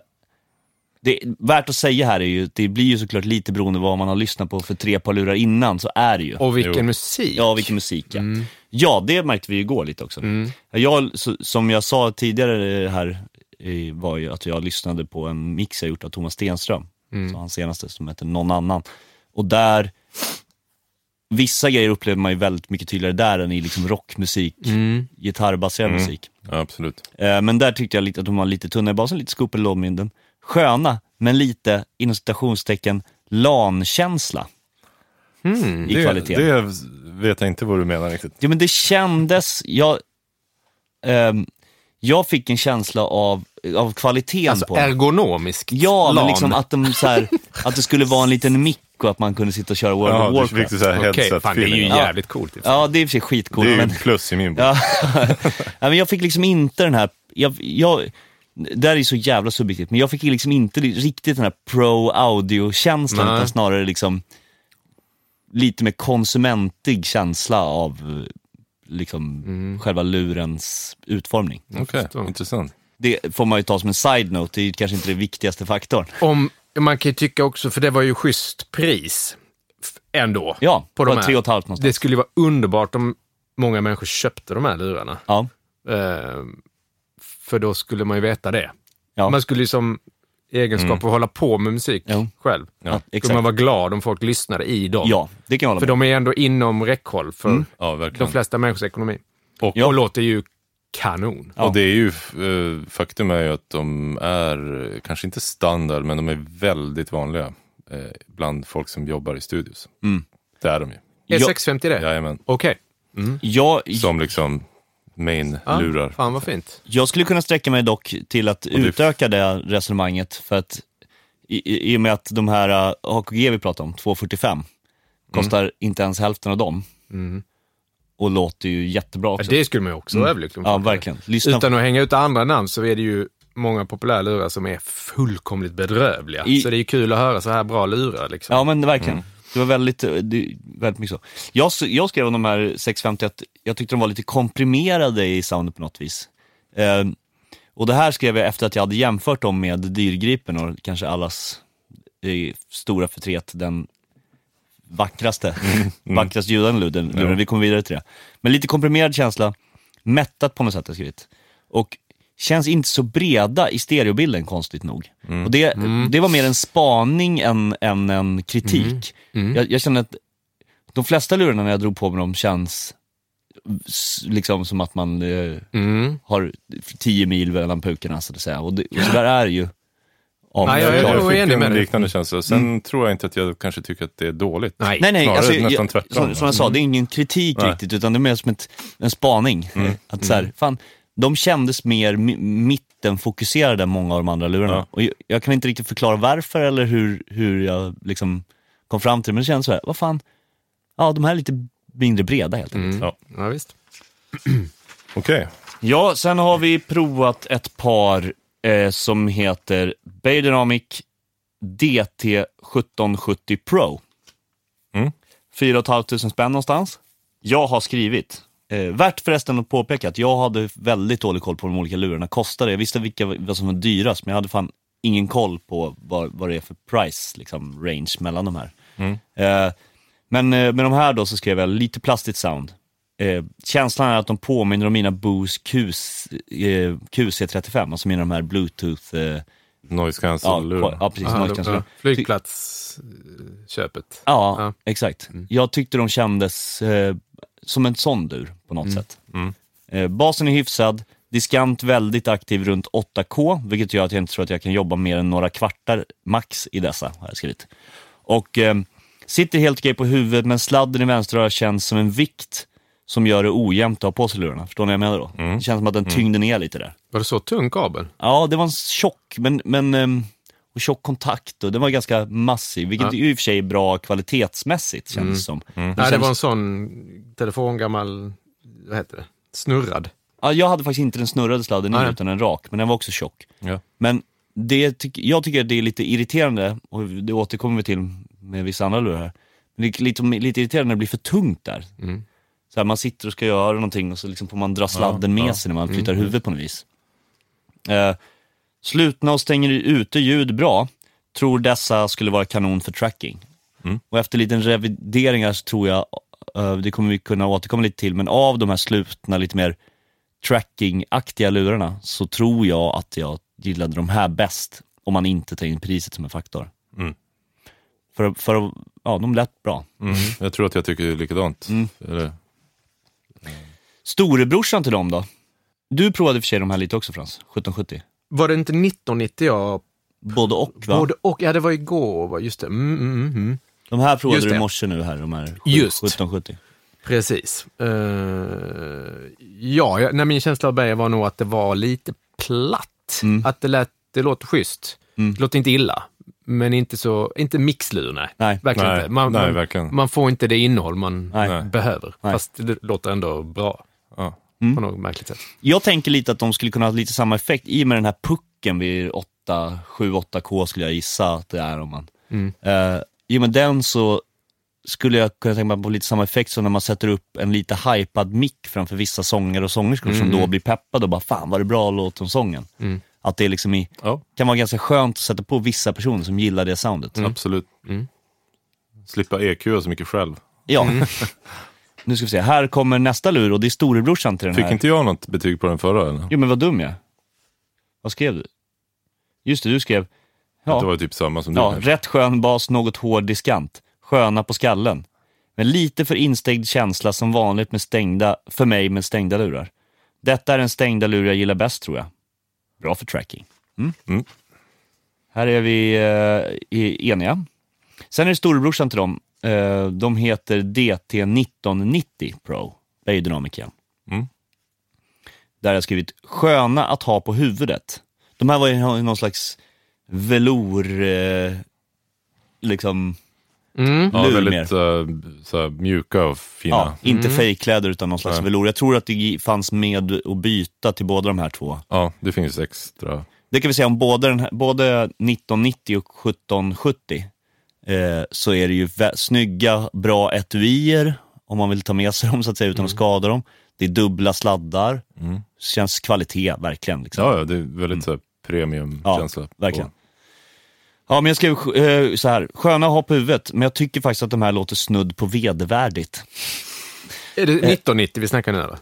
det är värt att säga här är ju, det blir ju såklart lite beroende vad man har lyssnat på för tre par lurar innan, så är det ju. Och vilken Jo. musik. Ja, vilken musik ja. Ja, det märkte vi igår lite också. Mm. Jag, så, som jag sa tidigare här, eh, var ju att jag lyssnade på en mix jag gjort av Thomas Stenström, Mm. så hans senaste, som heter Någon annan. Och där, vissa grejer upplever man ju väldigt mycket tydligare där än i liksom rockmusik, Mm. gitarrbaserad Mm. musik. ja, absolut. Eh, men där tyckte jag lite att de var lite tunna i basen, lite skopade i lågmidden. Sköna, men lite, inom citationstecken, LAN-känsla Mm. i det, kvalitet. det vet jag inte vad du menar riktigt. Ja men det kändes, jag, ehm, jag fick en känsla av, av kvaliteten Alltså på dem. ergonomiskt Ja, men liksom att, de, så här, att det skulle vara en liten mick och att man kunde sitta och köra World Ja, of Warcraft. fick du så här Okej, fan, det är ju headset-feeling. Ja. jävligt coolt. Ja, det är i och för sig skitcoolt. Det är ju men, plus i min bok. ja, ja, men jag fick liksom inte den här, jag, jag, det här är så jävla subjektivt, men jag fick liksom inte riktigt den här pro-audio-känslan, utan snarare liksom lite mer konsumentig känsla av liksom Mm. själva lurens utformning. Okej, förstår. intressant. Det får man ju ta som en side-note, det är ju kanske inte den viktigaste faktorn. Om, man kan ju tycka också, för det var ju schysst pris ändå. Ja, På på de här. tre och ett halvt någonstans. Det skulle ju vara underbart om många människor köpte de här lurarna. Ja, Eh, för då skulle man ju veta det. ja. Man skulle ju som egenskap att hålla på med musik Jo. själv. ja Skulle man vara glad om folk lyssnade i dem. Ja, det kan jag hålla För med de är ändå inom räckhåll för Ja, de flesta människors ekonomi. Och, Och låter ju kanon. Ja. och det är ju, eh, faktum är ju att de är, eh, kanske inte standard, men de är väldigt vanliga eh, bland folk som jobbar i studios. Mm. Det är de ju. Är Ja. 650 det? Jajamän. Okej. Jag, Som liksom main-lurar. Fan vad fint. jag skulle kunna sträcka mig dock till att det- utöka det resonemanget för att i, i- och med att de här uh, HKG vi pratar om, 245, kostar inte ens hälften av dem. Mm. Och låter ju jättebra också. det skulle man ju också vara överlycklig ja, verkligen. Lyssna Utan att hänga ut andra namn så är det ju många populära lurar som är fullkomligt bedrövliga. I- Så det är ju kul att höra så här bra lurar. Liksom. Ja men verkligen. Det var väldigt, eh, det, väldigt mycket så. Jag, jag skrev om de här 650 att jag tyckte de var lite komprimerade i soundet på något vis. Eh, och det här skrev jag efter att jag hade jämfört dem med Dyrgripen och kanske allas eh, stora förtret, den vackraste, vackrast ljudande luren. Ja. Vi kommer vidare till det. Men lite komprimerad känsla, mättat på något sätt har jag skrivit. Och känns inte så breda i stereobilden konstigt nog. Och det, det var mer en spaning än, än en kritik. Jag, jag känner att de flesta lurarna när jag drog på mig dem känns liksom som att man eh, Mm. har 10 mil mellan pukorna så att säga. Och, det, och så där är det ju. Av Nej, jag jag. Jag enig fick med en liknande känsla. Sen tror jag inte att jag kanske tycker att det är dåligt. Nej. Nej, nej, alltså, nästan tvärtom, som, som jag sa, det är ingen kritik Nej. riktigt, utan det är mer som ett, en spaning. Att så här, fan, de kändes mer mi- mittenfokuserade än många av de andra lurarna. Ja. Och jag, jag kan inte riktigt förklara varför eller hur, hur jag liksom kom fram till det, men det känns så här, vad fan, ja de här är lite mindre breda helt enkelt. Mm. Ja. Ja, visst. Okej. Ja, sen har vi provat ett par eh, som heter Beidenomic DT1770 Pro. Mm. 4 500 spänn någonstans. Jag har skrivit, eh, värt förresten att påpeka att jag hade väldigt dålig koll på de olika lurarna kostade. Jag visste vilka vad som var dyrast, men jag hade fan ingen koll på vad, vad det är för price, liksom range mellan de här. Mm. Eh, men eh, med de här då så skrev jag lite plastigt sound. Eh, känslan är att de påminner om mina Bose QC, eh, QC35, alltså mina de här bluetooth, eh, Noise ja, cancel-lurar. ja precis, Aha, noise cancellation. ja, Flygplatsköpet. Ja, Ja. exakt. Mm. Jag tyckte de kändes eh, som en sån dur på något sätt. Mm. Eh, basen är hyfsad, diskant väldigt aktiv runt 8K, vilket gör att jag inte tror att jag kan jobba mer än några kvartar max i dessa, har jag skrivit. Och eh, sitter helt okej på huvudet, men sladden i vänsteröra känns som en vikt som gör det ojämnt att ha på sig lurarna. Förstår ni vad jag menar då? Mm. Det känns som att den tyngde ner lite där. Var det så tung kabel? Ja, det var en tjock, men, men ehm, och tjock kontakt och den var ganska massiv, vilket Ja. i och för sig är bra kvalitetsmässigt känns det som. Mm. Nej, det var en sån telefongammal, vad heter det? Snurrad. Ja, jag hade faktiskt inte den snurrade sladden i Nej. utan en rak, men den var också tjock. Ja. Men det jag tycker det är lite irriterande, och det återkommer vi till med vissa andra lurar här, men det är lite, lite irriterande när det blir för tungt där. Mm. Så här, man sitter och ska göra någonting och så liksom får man dra sladden med ja. sig när man flyttar huvudet på något vis. Eh, slutna och stänger ute ljud bra. Tror dessa skulle vara kanon för tracking. Mm. Och efter lite revideringar så tror jag, eh, det kommer vi kunna återkomma lite till, men av de här slutna, lite mer tracking-aktiga lurarna så tror jag att jag gillade de här bäst. Om man inte tar in priset som en faktor. Mm. För, för ja, de lät bra. Mm. Jag tror att jag tycker likadant. Mm. Eller, Storebrorsan till dem då? Du provade för sig de här lite också Frans, 1770. Var det inte 1990 jag... Både och va? Både och, ja det var igår, va? just det. Mm, mm, mm, mm. De här provade Just du i morse nu här, de här Just. 1770. Precis. Eh, ja, jag- nej, min känsla av Beijer var nog att det var lite platt. Mm. Att det, lät, det låter schysst. Mm. Det låter inte illa. Men inte så, inte mixlur, nej. Nej. Verkligen Nej, inte. Man, nej, man, verkligen. man får inte det innehåll man Nej. Nej. behöver. Nej. Fast det låter ändå bra Ja. på något märkligt sätt. Jag tänker lite att de skulle kunna ha lite samma effekt i och med den här pucken vid 8, 7-8K skulle jag gissa att det är om man. Mm. Uh, I och med den så skulle jag kunna tänka mig på lite samma effekt som när man sätter upp en lite hypad mick framför vissa sångare och sångerskor som då blir peppade och bara fan vad det bra låt om sången. Mm. Att det liksom i, Ja, kan vara ganska skönt att sätta på vissa personer som gillar det soundet. absolut. Mm. Slippa EQ så mycket själv. Ja. nu ska vi se, här kommer nästa lur och det är storebrorsan till den Fick här. inte jag något betyg på den förra? Eller? Jo men vad dum jag. Vad skrev du? Just det, du skrev, ja, det var typ samma som du ja kanske. rätt skön bas, något hård diskant. Sköna på skallen. Men lite för instängd känsla som vanligt med stängda, för mig med stängda lurar. Detta är den stängda lur jag gillar bäst tror jag. Bra för tracking. Mm. Mm. Här är vi eh, eniga. Sen är det storebrorsan till dem. Eh, de heter DT1990 Pro, igen. Mm. Där har jag skrivit sköna att ha på huvudet. De här var ju nå- någon slags velour, eh, liksom, Mm. Ja, väldigt uh, så mjuka och fina. ja, inte fejkkläder utan någon slags velour. Jag tror att det fanns med att byta till båda de här två. Ja, det finns extra. Det kan vi säga om både, den här, både 1990 och 1770 eh, så är det ju snygga, bra etuier om man vill ta med sig dem så att säga utan att skada dem. Det är dubbla sladdar, Mm. känns kvalitet verkligen. Liksom. Ja, ja, det är väldigt här, premiumkänsla. Ja, verkligen. på- Ja, men jag skrev eh, så här, sköna ha på huvudet, men jag tycker faktiskt att de här låter snudd på vedervärdigt. Är det 1990 vi snackar nu eller?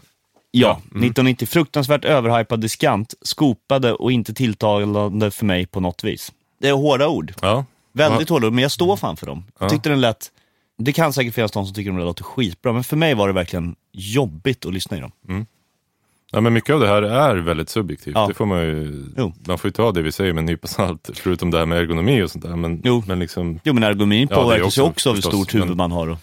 Ja, mm. 1990, fruktansvärt överhypad diskant, skopade och inte tilltalande för mig på något vis. Det är hårda ord, Ja, väldigt hårda ord, men jag står fan för dem. Jag Ja. tyckte den lät, det kan säkert finnas de som tycker de låter skitbra, men för mig var det verkligen jobbigt att lyssna i dem. ja, men mycket av det här är väldigt subjektivt. Ja. Det får man ju, Jo. man får ju ta det vi säger med en nypa salt, förutom det här med ergonomi och sånt där. Men, Jo. men liksom, Jo men ergonomin Ja, påverkas ju också av hur stort huvud men- man har. Och...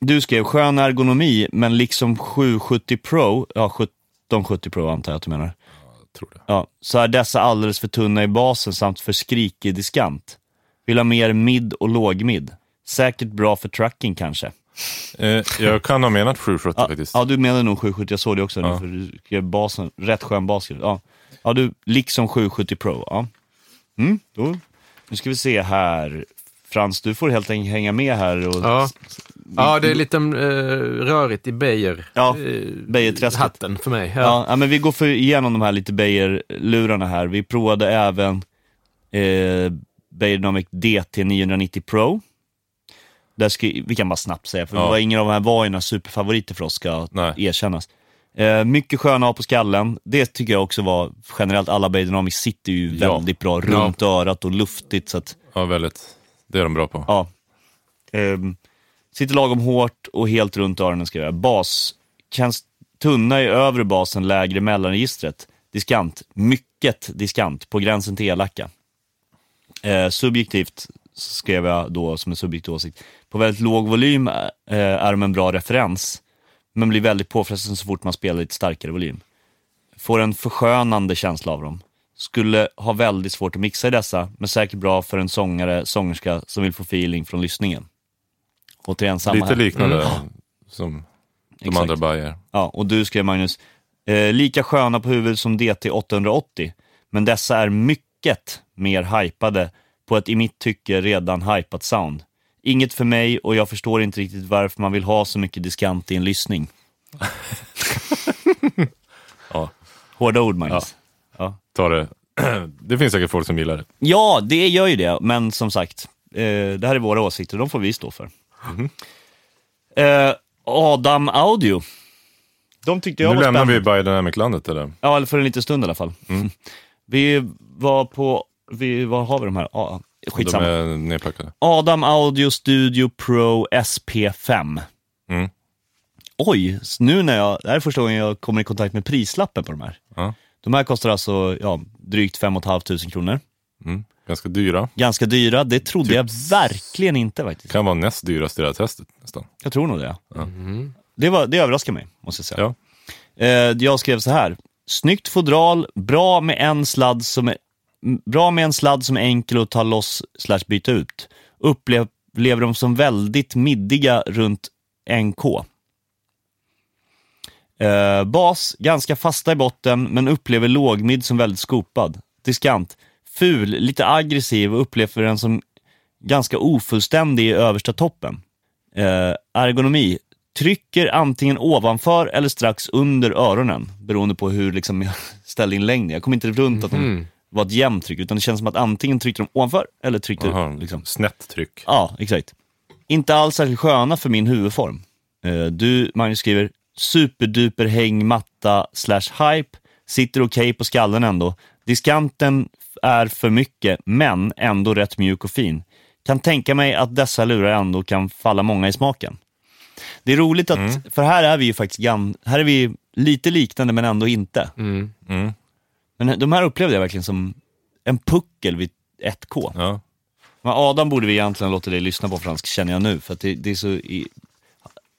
Du skrev skön ergonomi, men liksom 770 Pro, ja 1770 Pro antar jag att du menar. jag tror det. Ja, så är dessa alldeles för tunna i basen samt för skrikig diskant. Vill ha mer mid och låg-mid. Säkert bra för tracking kanske. Eh, jag kan ha menat 770 Ja, faktiskt. ja du menar nog 770, jag såg det också nu, Ja. för du skrev basen, rätt skön bas. Ja. ja, du, liksom 770 Pro. Ja. Mm, då. Nu ska vi se här. Frans, du får helt enkelt hänga med här. Och... Ja. Ja, det är lite eh, rörigt i Beijer. Ja, eh, Beijer-träsket. Hatten för mig. Ja. Ja, ja, men vi går för igenom de här lite Beijer-lurarna här. Vi provade även eh, Beijer Dynamic DT990 Pro. Där ska, vi kan bara snabbt säga, för Ja. det var ingen av de här var ju några superfavoriter för oss, ska Nej. erkännas. Eh, mycket sköna ha på skallen. Det tycker jag också var, generellt alla Beijer Dynamic sitter ju Ja. väldigt bra runt örat och luftigt. Så att, Ja, väldigt. Det är de bra på. ja. Ehm, sitter lagom hårt och helt runt öronen ska jag göra. Bas, känns tunna i övre basen, lägre mellanregistret. Diskant, mycket diskant, på gränsen till elaka. Eh, subjektivt skrev jag då som en subjektiv åsikt. På väldigt låg volym eh, är de en bra referens, men blir väldigt påfrestande så fort man spelar lite starkare volym. Får en förskönande känsla av dem. Skulle ha väldigt svårt att mixa i dessa, men säkert bra för en sångare, sångerska som vill få feeling från lyssningen. Återigen samma Lite här. liknande som de Exakt. andra Bayer. Ja, och du skrev Magnus, eh, lika sköna på huvudet som DT 880, men dessa är mycket mer hypade på ett i mitt tycke redan hypat sound. Inget för mig och jag förstår inte riktigt varför man vill ha så mycket diskant i en lyssning. Ja, Hårda ord Magnus. Ja. ta det. Det finns säkert folk som gillar det. Ja, det gör ju det, men som sagt, eh, det här är våra åsikter, de får vi stå för. Mhm. Eh, Adam Audio. De tyckte jag Nu var lämnar spännande. vi Biodynamic-landet eller? Ja, eller för en liten stund i alla fall. Mm. Vi var på, vi, vad har vi de här? De skitsamma. är nedpackade. Adam Audio Studio Pro SP5. Mm. Oj, nu när jag, det här är första gången jag kommer i kontakt med prislappen på de här. Ja. De här kostar alltså ja, drygt 5 500 kronor. Mm. Ganska dyra. Ganska dyra, det trodde Typ jag verkligen inte faktiskt. Kan vara näst dyrast i det här testet nästan. Jag tror nog det. Ja. Mm. det, var, det överraskar mig, måste jag säga. Ja. Eh, jag skrev så här. Snyggt fodral, bra med en sladd som är, bra med en sladd som är enkel att ta loss slash byta ut. Upplever dem som väldigt middiga runt 1K. Eh, bas, ganska fasta i botten, men upplever lågmid som väldigt skopad. Diskant, ful, lite aggressiv och upplever den som ganska ofullständig i översta toppen. Eh, ergonomi, trycker antingen ovanför eller strax under öronen, beroende på hur liksom, jag ställde in längden. Jag kom inte runt att de mhm var ett jämnt tryck, utan det känns som att antingen tryckte de ovanför eller tryckte Aha, liksom. Snett tryck. Ja, exakt. Inte alls särskilt sköna för min huvudform. Eh, Du, Magnus skriver, superduper häng matta slash hype, sitter okej på skallen ändå. Diskanten är för mycket, men ändå rätt mjuk och fin. Kan tänka mig att dessa lurar ändå kan falla många i smaken. Det är roligt att, för här är vi ju faktiskt här är vi lite liknande men ändå inte. Mm. Mm. Men de här upplevde jag verkligen som en puckel vid 1K. Ja. Men Adam borde vi egentligen låta dig lyssna på fransk känner jag nu, för att det, det är så i,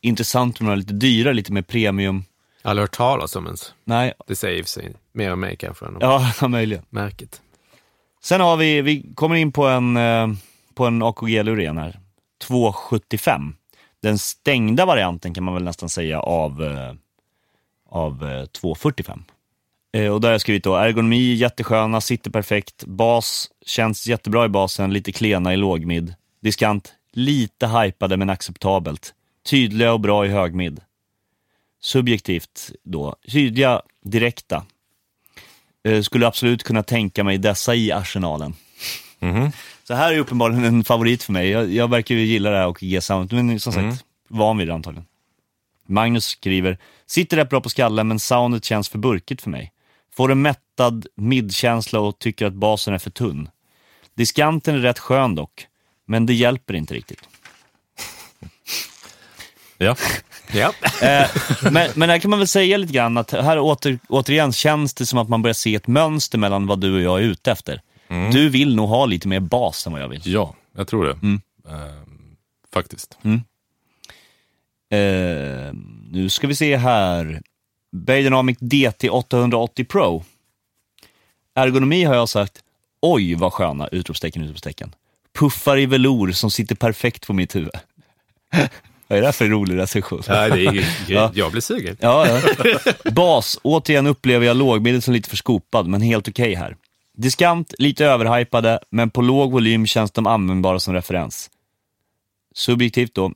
intressant med några lite dyrare, lite mer premium. Jag har aldrig hört talas om ens. Nej, Det säger i sig mer om mig kanske än om ja, möjligen. märket. Sen har vi, vi kommer in på en, eh, på en AKG-lur igen här. 275. Den stängda varianten kan man väl nästan säga av, eh, av eh, 245. Eh, och där har jag skrivit då, ergonomi jättesköna, sitter perfekt, bas känns jättebra i basen, lite klena i lågmid. Diskant, lite hypade men acceptabelt. Tydliga och bra i högmid. Subjektivt då, tydliga, direkta. Eh, skulle absolut kunna tänka mig dessa i arsenalen. Mhm. Så här är uppenbarligen en favorit för mig. Jag, jag verkar ju gilla det här och ge sound, men som sagt, van vid det antagligen. Magnus skriver, sitter rätt bra på skallen men soundet känns för burkigt för mig. Får en mättad midkänsla och tycker att basen är för tunn. Diskanten är rätt skön dock, men det hjälper inte riktigt. Ja. Ja. Eh, men, men här kan man väl säga lite grann att här åter, återigen känns det som att man börjar se ett mönster mellan vad du och jag är ute efter. Du vill nog ha lite mer bas än vad jag vill. ja, jag tror det. Mm. Ehm, faktiskt. Eh, nu ska vi se här. Bairdynamic DT 880 Pro. Ergonomi har jag sagt, oj vad sköna! Utropstecken, utropstecken. Puffar i velour som sitter perfekt på mitt huvud. vad är det här för rolig recension? ja, det är ju, Ja. Jag blir sugen. Ja, ja. Bas, återigen upplever jag lågmedel som lite för skopad, men helt okej här. Diskant, lite överhypade, men på låg volym känns de användbara som referens. Subjektivt då,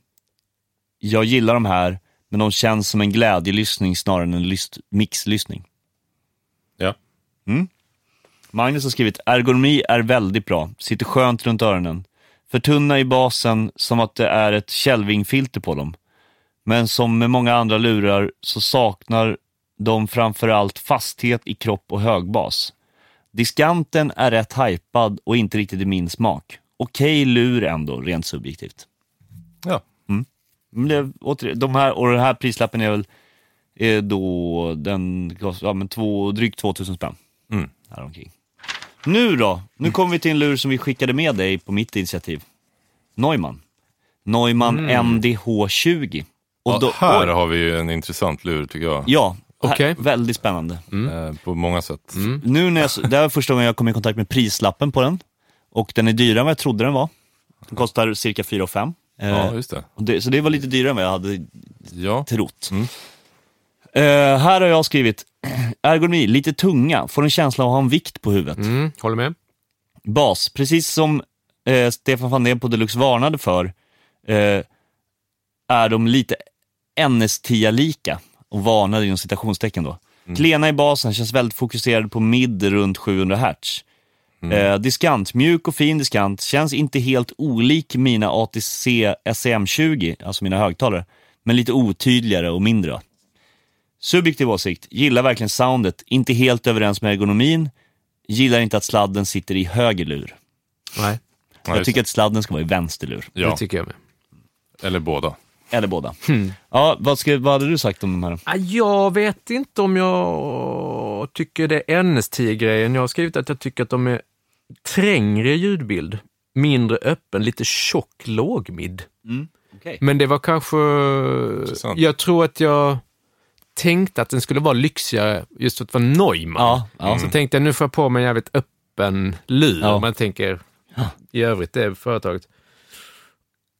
jag gillar de här, men de känns som en glädjelyssning snarare än en mixlyssning. Ja. Magnus har skrivit, ergonomi är väldigt bra, sitter skönt runt öronen. För tunna i basen som att det är ett Kelvin-filter på dem. Men som med många andra lurar så saknar de framförallt fasthet i kropp och högbas. Diskanten är rätt hypad och inte riktigt i min smak. Okej lur ändå, rent subjektivt. Ja. Men det, åter, de här, och den här prislappen är väl är då den kostar ja, men två, drygt 2000 spänn. Mm. Häromkring. Nu då? Nu kommer vi till en lur som vi skickade med dig på mitt initiativ. Neumann. Neumann MDH20. Och Ja, då, här har vi ju en intressant lur tycker jag. Ja, här- väldigt spännande. Eh, på många sätt. Nu när jag, det här var första gången jag kom i kontakt med prislappen på den. Och den är dyrare än vad jag trodde den var. Den kostar cirka 4 5 eh, Ja, just det. det, Så det var lite dyrare än vad jag hade Ja. trott. Eh, här har jag skrivit, ergonomi, lite tunga, får en känsla av att ha en vikt på huvudet. Mm, håller med. Bas, precis som eh, Stefan Fandén på Deluxe varnade för, eh, är de lite NS10-lika och varnade inom citationstecken då. Klena i basen, känns väldigt fokuserad på mid runt 700 Hz. Eh, diskant, mjuk och fin diskant, känns inte helt olik mina ATC SM20, alltså mina högtalare, men lite otydligare och mindre. Subjektiv åsikt, gillar verkligen soundet, inte helt överens med ergonomin, gillar inte att sladden sitter i höger lur. Nej, Ja, jag tycker att sladden ska vara i vänster lur. Ja, det tycker jag med. eller båda. Eller båda. Ja, vad, ska, vad hade du sagt om de här? Ah, Jag vet inte om jag tycker det är NS10-grejen. Jag har skrivit att jag tycker att de är trängre ljudbild, mindre öppen, lite tjock lågmid. Okej. Men det var kanske... Intressant. Jag tror att jag tänkte att den skulle vara lyxigare just för att vara Neumann. Ja, ja. Så tänkte jag nu får jag på mig en jävligt öppen lur. Ja. om Man tänker i övrigt det företaget.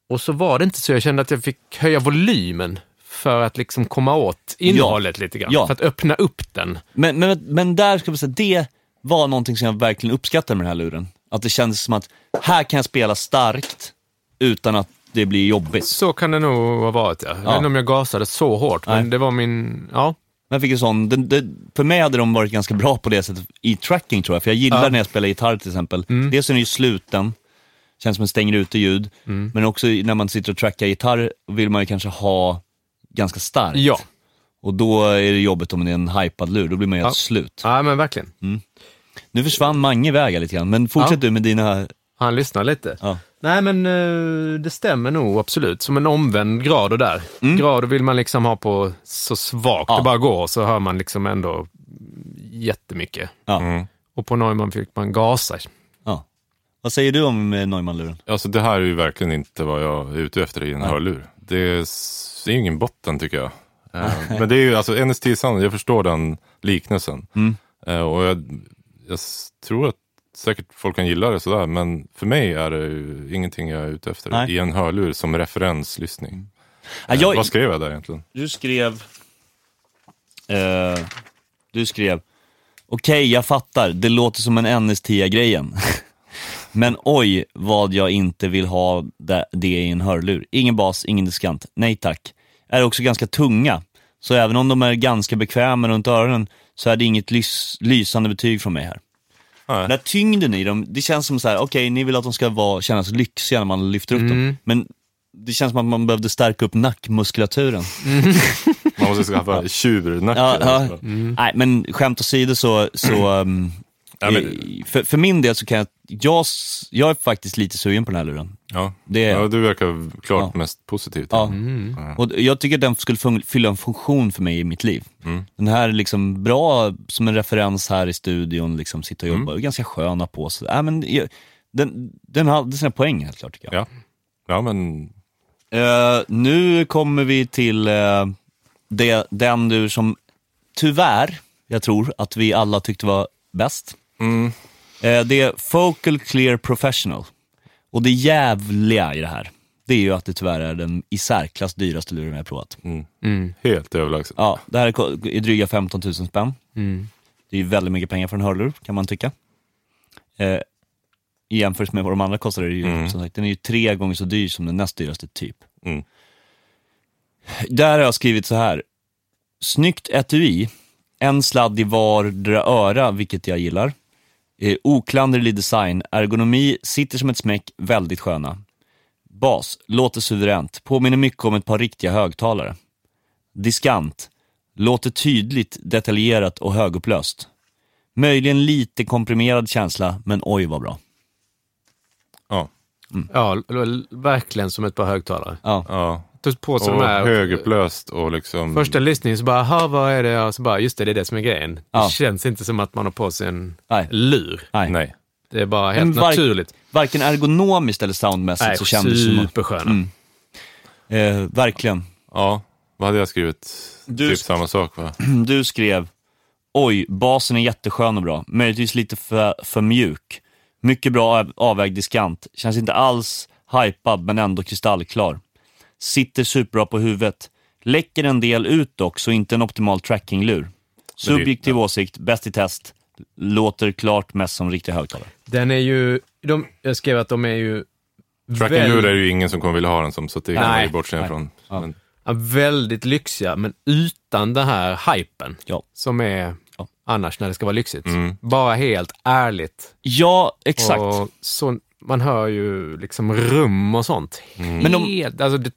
Och så var det inte så. Jag kände att jag fick höja volymen för att liksom komma åt innehållet lite grann. Ja. För att öppna upp den. Men, men, men där ska man säga, det var någonting som jag verkligen uppskattade med den här luren. Att det kändes som att här kan jag spela starkt utan att det blir jobbigt. Så kan det nog ha varit. Ja. Jag Ja. vet inte om jag gasade så hårt, men Nej. det var min... Ja. Jag fick en sån, den, den, för mig hade de varit ganska bra på det sättet i tracking tror jag, för jag gillar Ja. Mm. när jag spelar gitarr till exempel. Dels är den ju sluten, känns som en stänger ute ljud, Mm. men också när man sitter och trackar gitarr vill man ju kanske ha ganska starkt. Ja. Och då är det jobbigt om det är en hypad lur, då blir man helt Ja. slut. ja, men verkligen. Nu försvann Mange iväg här lite grann, men fortsätt Ja. du med dina... Han lyssnar lite. Ja. Nej, men eh, det stämmer nog absolut. Som en omvänd grad och där. Grader vill man liksom ha på så svagt Ja. det bara går, så hör man liksom ändå jättemycket. Ja. Mm. Och på Neumann fick man gasa. Ja. Vad säger du om eh, Neumann-luren? Alltså det här är ju verkligen inte vad jag är ute efter i en hörlur. Det är, det är ju ingen botten tycker jag. Eh, Men det är ju alltså NST Sound, jag förstår den liknelsen. Mm. Och jag, jag tror att säkert folk kan gilla det sådär, men för mig är det ju ingenting jag är ute efter Nej. i en hörlur som referenslyssning. Ja, Eh, jag, Vad skrev jag där egentligen? Du skrev... Eh, du skrev... Okej, jag fattar. Det låter som en NS10-grejen. Men oj, vad jag inte vill ha det, det i en hörlur. Ingen bas, ingen diskant. Nej tack. Är också ganska tunga. Så även om de är ganska bekväma runt öronen så är det inget lys, lysande betyg från mig här. Nej. Den här tyngden i dem, det känns som så här, okej, ni vill att de ska vara, kännas lyxiga när man lyfter upp dem. Men det känns som att man behövde stärka upp nackmuskulaturen. Man måste skaffa tjurnacke. Ja, ja. alltså. Nej, men skämt åsido så, så um, Ja, men- för, för min del så kan jag, jag, jag är faktiskt lite sugen på den här luren. Ja. Det ja, du verkar klart Ja. mest positiv. till Ja. den. Och jag tycker att den skulle fylla en funktion för mig i mitt liv. Mm. Den här är liksom bra som en referens här i studion, liksom sitta och Mm. jobba, och ganska skön att ha på sig. Äh, men, den, den hade sina poäng helt klart tycker jag. Ja. ja, men Eh, nu kommer vi till eh, det, den du som tyvärr, jag tror att vi alla tyckte var bäst. mm, Eh, det är Focal Clear Professional. Och det jävliga i det här, det är ju att det tyvärr är den i särklass dyraste luren jag har provat. Mm. helt överlägset. Ja, det här är dryga 15 000 spänn. Mm. Det är ju väldigt mycket pengar för en hörlur, kan man tycka. Eh, I jämförelse med vad de andra kostar, är det ju, Mm. som sagt, den är ju tre gånger så dyr som den näst dyraste typ. Mm. Där har jag skrivit så här. Snyggt etui, en sladd i vardera öra, vilket jag gillar. Eh, oklanderlig design, ergonomi, sitter som ett smäck, väldigt sköna. Bas, låter suveränt, påminner mycket om ett par riktiga högtalare. Diskant, låter tydligt, detaljerat och högupplöst. Möjligen lite komprimerad känsla, men oj vad bra. Ja. Ja, l- l- verkligen som ett par högtalare. Ja, ja. Tog på sig Och de här... högupplöst och liksom... Första lyssningen så bara, "Ha, vad är det? Och så bara, just det, det är det som är grejen. Ja. Det känns inte som att man har på sig en nej, lur. nej. Nej. Det är bara helt var- naturligt. Varken ergonomiskt eller soundmässigt Nej, så kändes det som supersköna. Mm. eh, Verkligen. Ja, vad hade jag skrivit? Du typ sk- samma sak va? Du skrev, oj, basen är jätteskön och bra, möjligtvis lite för, för mjuk. Mycket bra av- avvägd diskant, känns inte alls hypad men ändå kristallklar. Sitter superbra på huvudet. Läcker en del ut dock, så inte en optimal trackinglur. Subjektiv åsikt, bäst i test. Låter klart mest som riktiga högtalare. Den är ju, de, jag skrev att de är ju Trackinglur är ju ingen som kommer vilja ha den som, så det kan man ju bortse Nej. ifrån. Ja. Men, ja, väldigt lyxiga, men utan den här hypen Ja. som är Ja. annars när det ska vara lyxigt. Mm. Bara helt ärligt. Ja, exakt. Och så, man hör ju liksom rum och sånt. Men de- Helt, alltså det,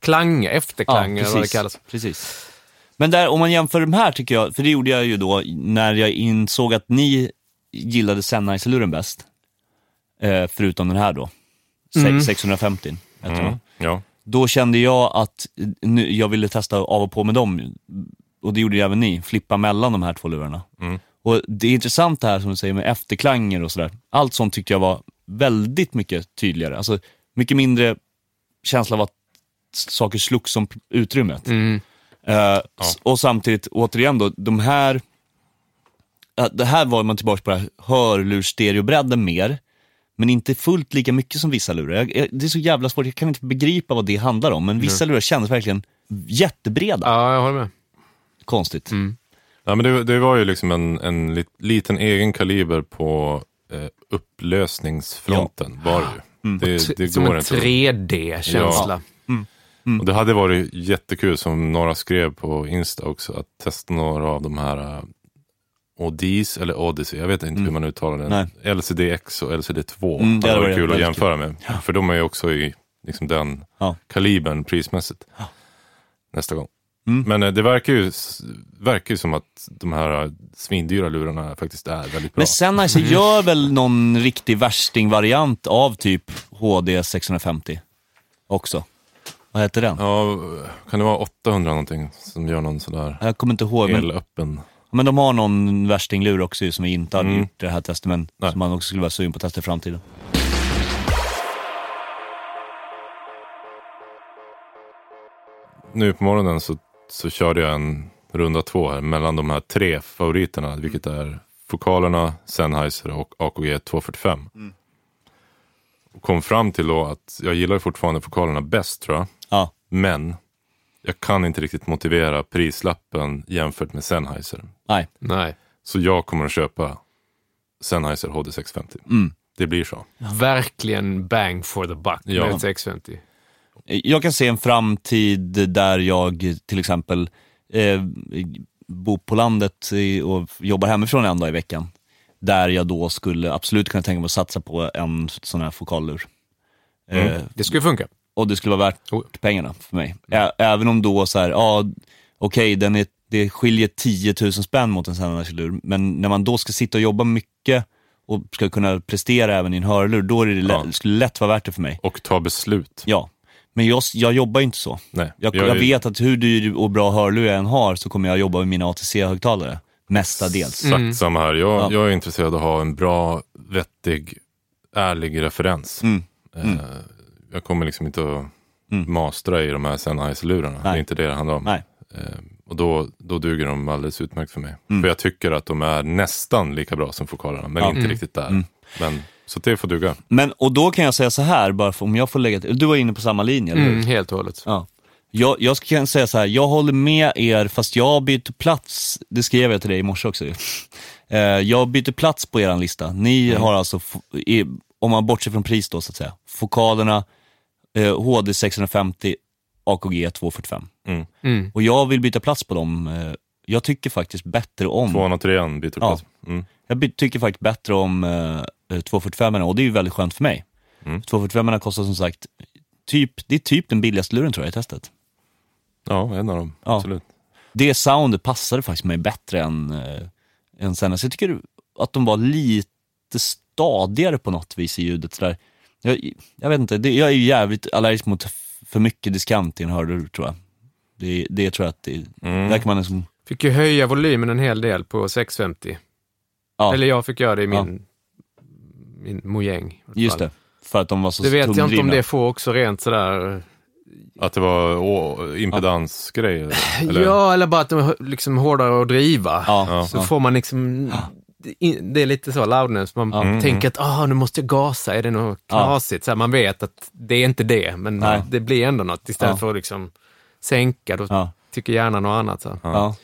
klanger, efterklanger Ja, vad det precis. kallas. Precis. Men där, om man jämför de här tycker jag, för det gjorde jag ju då när jag insåg att ni gillade Sennheiser-luren bäst. Eh, förutom den här då. Se- Mm. 650. heter den. mm, ja. Då kände jag att nu, jag ville testa av och på med dem. Och det gjorde ju även ni, flippa mellan de här två lurarna. Mm. Och det är intressant det här som du säger med efterklanger och sådär. Allt sånt tyckte jag var väldigt mycket tydligare. Alltså mycket mindre känsla av att saker slogs om utrymmet. Mm. Eh, s- Och samtidigt, återigen då, de här, ja, det här var man tillbaka på det här hörlurs-stereobredden mer, men inte fullt lika mycket som vissa lurar. Jag, jag, det är så jävla svårt, jag kan inte begripa vad det handlar om, men vissa lurar kändes verkligen jättebreda. Ja, jag håller med. Konstigt. Ja, men det, det var ju liksom en, en lit, liten egen kaliber på eh, upplösningsfronten. Var det, ju. det, det Som går en inte. 3D-känsla. Och det hade varit jättekul, som några skrev på Insta också, att testa några av de här uh, Odis, eller Odyssey, jag vet inte hur man uttalar det. Nej. LCD-X och LCD-2. Mm, det hade varit kul att jämföra med. För de är ju också i liksom, den Ja. kalibern prismässigt. Nästa gång. Mm. Men eh, det verkar ju, verkar ju som att de här uh, svindyra lurarna faktiskt är väldigt bra. Men Sennheiser gör väl någon riktig värsting-variant av typ HD 650 också? Vad heter den? Ja, kan det vara 800 någonting som gör någon sådär Jag kommer inte ihåg. Men, elöppen? men de har någon värstinglur också ju, som vi inte hade Mm. gjort det här testet, men Nej. som man också skulle vara sugen på att testa i framtiden. Nu på morgonen så, så körde jag en runda två här mellan de här tre favoriterna, vilket är Fokalerna, Sennheiser och AKG 245. Och kom fram till då att jag gillar fortfarande Fokalerna bäst tror jag, Ja, men jag kan inte riktigt motivera prislappen jämfört med Sennheiser. nej. Nej. Så jag kommer att köpa Sennheiser HD650. Mm. Det blir så. Verkligen bang for the buck Ja. med 650. Jag kan se en framtid där jag till exempel eh, bor på landet och jobbar hemifrån en dag i veckan. Där jag då skulle absolut kunna tänka mig att satsa på en sån här fokallur. Eh, Det skulle funka. och det skulle vara värt Oh. pengarna för mig. Ä- även om då så här, ja okej, den är, det skiljer 10 000 spänn mot en Sennheiser-lur, men när man då ska sitta och jobba mycket och ska kunna prestera även i en hörlur, då är det Ja. skulle lätt vara värt det för mig. Och ta beslut. Ja, men jag, jag jobbar ju inte så. Nej, Jag, jag jag vet att hur dyr och bra hörlur jag än har så kommer jag jobba med mina ATC-högtalare. Mestadels. Exakt samma här. Jag, Ja. jag är intresserad av att ha en bra, vettig, ärlig referens. Mm. Eh, jag kommer liksom inte att Mm. mastra i de här Sennheiser-lurarna. Det är inte det det handlar om. Nej. Eh, och då, då duger de alldeles utmärkt för mig. Mm. För jag tycker att de är nästan lika bra som fokalerna, men Ja. inte Mm. riktigt där. Mm. Men, så det får duga. Men, och då kan jag säga så här, bara för, om jag får lägga till, du var inne på samma linje, eller? Mm, helt och hållet. Ja. Jag, jag kan säga så här, jag håller med er fast jag byter plats, det skrev jag till dig i morse också. Eh, Jag byter plats på er lista. Ni har alltså, om man bortser från pris då så att säga, fokalerna eh, HD 650, AKG 245. Mm. Mm. Och jag vill byta plats på dem. eh, Jag tycker faktiskt bättre om, Tvåan och trean byter Ja. plats. Mm. jag by, tycker faktiskt bättre om eh, 245 och det är ju väldigt skönt för mig. Mm. 245 kostar som sagt, typ, det är typ den billigaste luren tror jag i testet. Ja, en av dem. Ja. Absolut. det soundet passade faktiskt mig bättre än, äh, än Senna. Så jag tycker att de var lite stadigare på något vis i ljudet. Sådär. Jag, jag vet inte, det, jag är ju jävligt allergisk mot för mycket diskant i en hörlur tror jag. Det, det tror jag att det, Mm. där kan man liksom, Fick ju höja volymen en hel del på 650. ja, Eller jag fick göra det i Ja. min, min mojäng. just det. För att de var så Det vet jag inte om det får också rent sådär... Att det var å, impedansgrej? eller? Eller? Ja, eller bara att de är liksom hårdare att driva. Ja, Ja. Så ja. får man liksom... det- är lite så loudness, man Ja. Mm. tänker att ah, nu måste jag gasa, är det något Ja. knasigt? Så här, man vet att det är inte det, men Nej. det blir ändå något. Istället Ja. för att liksom sänka, då Ja. tycker hjärnan något annat. Så. Ja,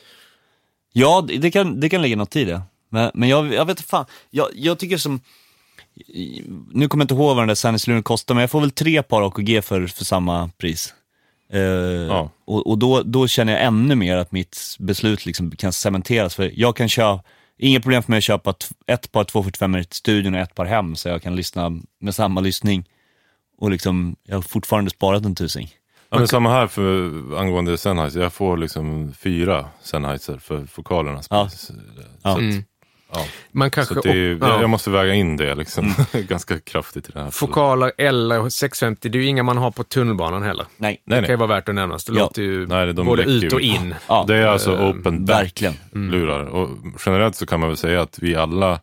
ja det, kan, det kan ligga något i det. Men, men jag, jag vet inte fan, jag, jag tycker som, nu kommer jag inte ihåg vad den där Sannisluren kostar, men jag får väl tre par AKG för, för samma pris. Eh, Och, och då, då känner jag ännu mer att mitt beslut liksom kan cementeras, för jag kan köpa, inga problem för mig att köpa ett par 245 i studion och ett par hem, så jag kan lyssna med samma lyssning. Och liksom, jag har fortfarande sparat en tusing. Ja, men samma här för, angående Sennheiser. Jag får liksom fyra Sennheiser för fokalerna. Ja. Så, Ja. att, Mm. Ja. Man kanske... så det, är- ja. jag, måste väga in det liksom, ganska kraftigt i det här. Fokaler eller 650, det är ju inga man har på tunnelbanan heller. Nej, Nej, det kan ju vara värt att nämnas. Det Ja. låter ju Nej, de både ut och in. ja, Det är alltså Eh, open back verkligen. lurar. Och generellt så kan man väl säga att vi alla,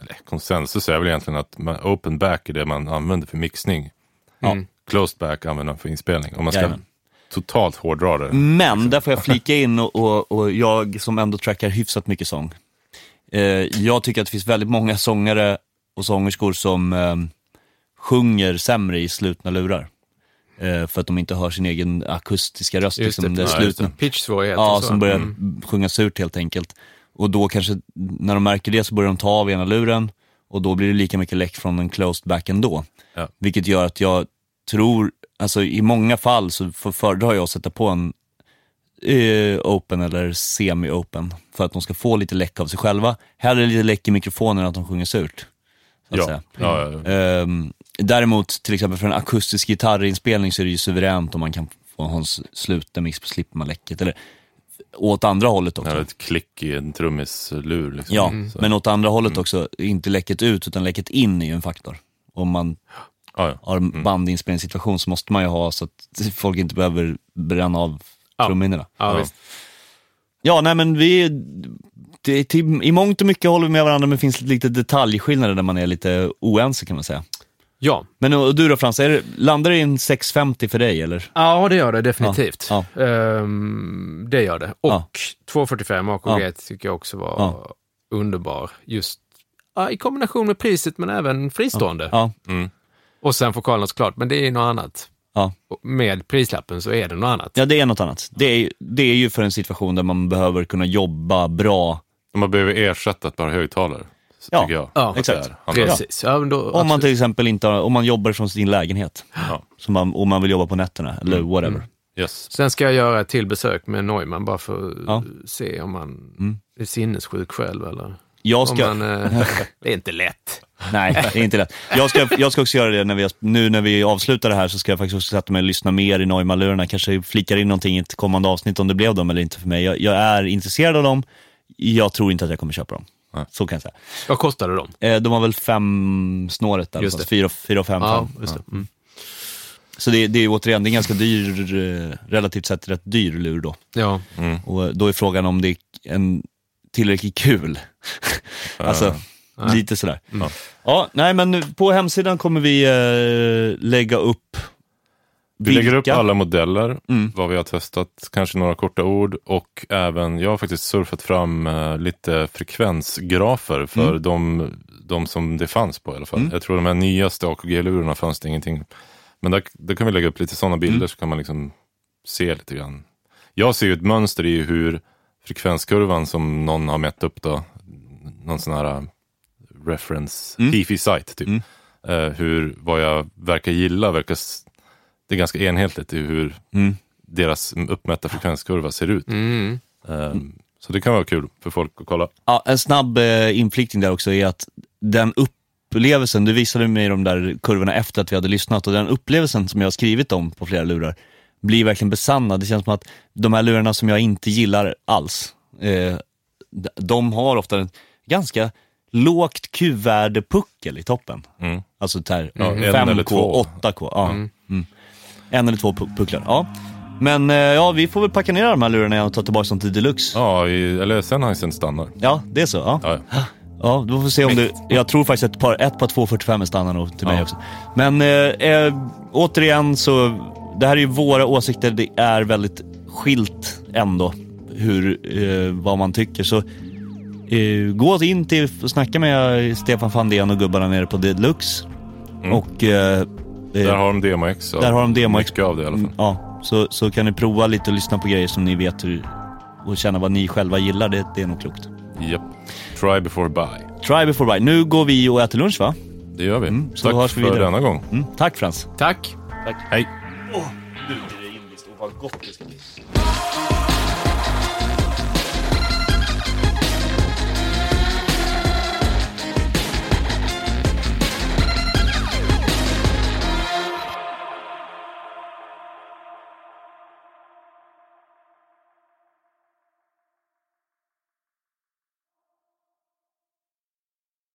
eller konsensus är väl egentligen att man, open back är det man använder för mixning. Ja. Mm. closed back använder för inspelning. Om man ska Jajamän. totalt hårdra det. Men där får jag flika in och, och, och jag som ändå trackar hyfsat mycket sång. Eh, jag tycker att det finns väldigt många sångare och sångerskor som eh, sjunger sämre i slutna lurar. Eh, för att de inte hör sin egen akustiska röst. Just liksom, det, det ja, slutna. Pitchsvårigheter Ja, som börjar Mm. sjunga surt helt enkelt. Och då kanske, när de märker det så börjar de ta av ena luren och då blir det lika mycket läck från en closed back ändå. Ja. Vilket gör att jag tror, alltså i många fall så föredrar jag att sätta på en eh, open eller semi-open för att de ska få lite läck av sig själva. Hellre lite läck i mikrofonen än att de sjunger surt. Ja, ja, ja. Ehm, däremot, till exempel för en akustisk gitarrinspelning så är det ju suveränt om man kan få en sluten mix på slipper man läcket. Eller åt andra hållet också. Ja, ett klick i en trummislur. Liksom. Ja, Så. men åt andra hållet också, inte läcket ut utan läcket in är ju en faktor. Om man har en bandinspelningssituation så måste man ju ha så att folk inte behöver bränna av Ja. trumhinnorna. Ja, Ja. Ja, nej men vi, det, till, i mångt och mycket håller vi med varandra men det finns lite detaljskillnader där man är lite oense kan man säga. ja. Men och du då Frans, är det, landar det i en 650 för dig eller? Ja, det gör det definitivt. Ja, Ehm, det gör det. Och Ja. 245 AKG tycker jag också var Ja. underbar. Just ja, i kombination med priset men även fristående. Ja, Mm. Och sen vokalen såklart, men det är något annat. Ja. Med prislappen så är det något annat. ja det är något annat. Det är, det är ju för en situation där man behöver kunna jobba bra. Man behöver ersätta ett par högtalare, Ja, jag. ja, exakt. Precis. Ja, men då, Om man till exempel inte har, om man jobbar från sin lägenhet Ja. så man, och man vill jobba på nätterna eller whatever. Yes. Sen ska jag göra ett till besök med Neumann bara för att Ja. se om han Mm. är sinnessjuk själv eller Jag om ska, man, eh, Det är inte lätt. nej det är inte lätt. Jag ska, jag ska också göra det när vi, nu när vi avslutar det här så ska jag faktiskt också sätta mig och lyssna mer i Neumann-lurarna. Kanske flikar in någonting i ett kommande avsnitt om det blev dem eller inte för mig. Jag, jag är intresserad av dem. Jag tror inte att jag kommer köpa dem. Nej. Så kan jag säga. Vad kostade de? Eh, de har väl fem snåret där, Just fyra, fyra och fem. Ja, fem. just det. Mm. Så det, det är återigen, det är en ganska dyr, eh, relativt sett rätt dyr lur då. Ja. Och då är frågan om det är en tillräckligt kul. alltså, Nej. lite sådär. Ja. Ja, nej men nu på hemsidan kommer vi eh, lägga upp Vi lägger upp vilka- alla modeller, Mm. vad vi har testat, kanske några korta ord och även, jag har faktiskt surfat fram eh, lite frekvensgrafer för Mm. de, de som det fanns på i alla fall. Mm. Jag tror de här nyaste AKG-lurarna fanns det ingenting. Men där, där kan vi lägga upp lite sådana bilder Mm. så kan man liksom se lite grann. Jag ser ju ett mönster i hur frekvenskurvan som någon har mätt upp då, någon sån här eh, reference, Mm. hifi site typ. Mm. Eh, hur, vad jag verkar gilla, verkar, det är ganska enhetligt i hur Mm. deras uppmätta frekvenskurva ser ut. Mm. Eh, Så det kan vara kul för folk att kolla. Ja, en snabb eh, inflikning där också är att den upplevelsen, du visade mig de där kurvorna efter att vi hade lyssnat och den upplevelsen som jag har skrivit om på flera lurar blir verkligen besannad. Det känns som att de här lurarna som jag inte gillar alls, eh, de har ofta en ganska lågt Q-värdepuckel i toppen. Mm. Alltså där, Ja, en 5K, eller två. 8K. Ja. Mm. En eller två pu- pucklar. Ja. Men eh, ja, vi får väl packa ner de här lurarna igen och ta tillbaka dem till deluxe. Ja, i, eller Sennheisen standard. Ja, det är så. Ja. Ja, ja. Ja, då får vi se om det... Jag tror faktiskt ett par, ett par 245 är standard nog till mig Ja. också. Men eh, eh, återigen så, det här är ju våra åsikter. Det är väldigt skilt ändå hur, eh, vad man tycker. Så eh, gå in till och snacka med Stefan Fandén och gubbarna nere på Deluxe. Mm. Och eh, eh, Där har de DMX. Där har de DMX. Mycket av det i alla fall. Mm, Ja, så, så kan ni prova lite och lyssna på grejer som ni vet hur, och känna vad ni själva gillar. Det, det är nog klokt. Japp. Try before buy. Try before buy. Nu går vi och äter lunch va? Det gör vi. Mm, så Tack hörs vi för denna gång. Mm, tack Frans. Tack. Hej. Nu blir det indiskt. Åh vad gott det ska bli.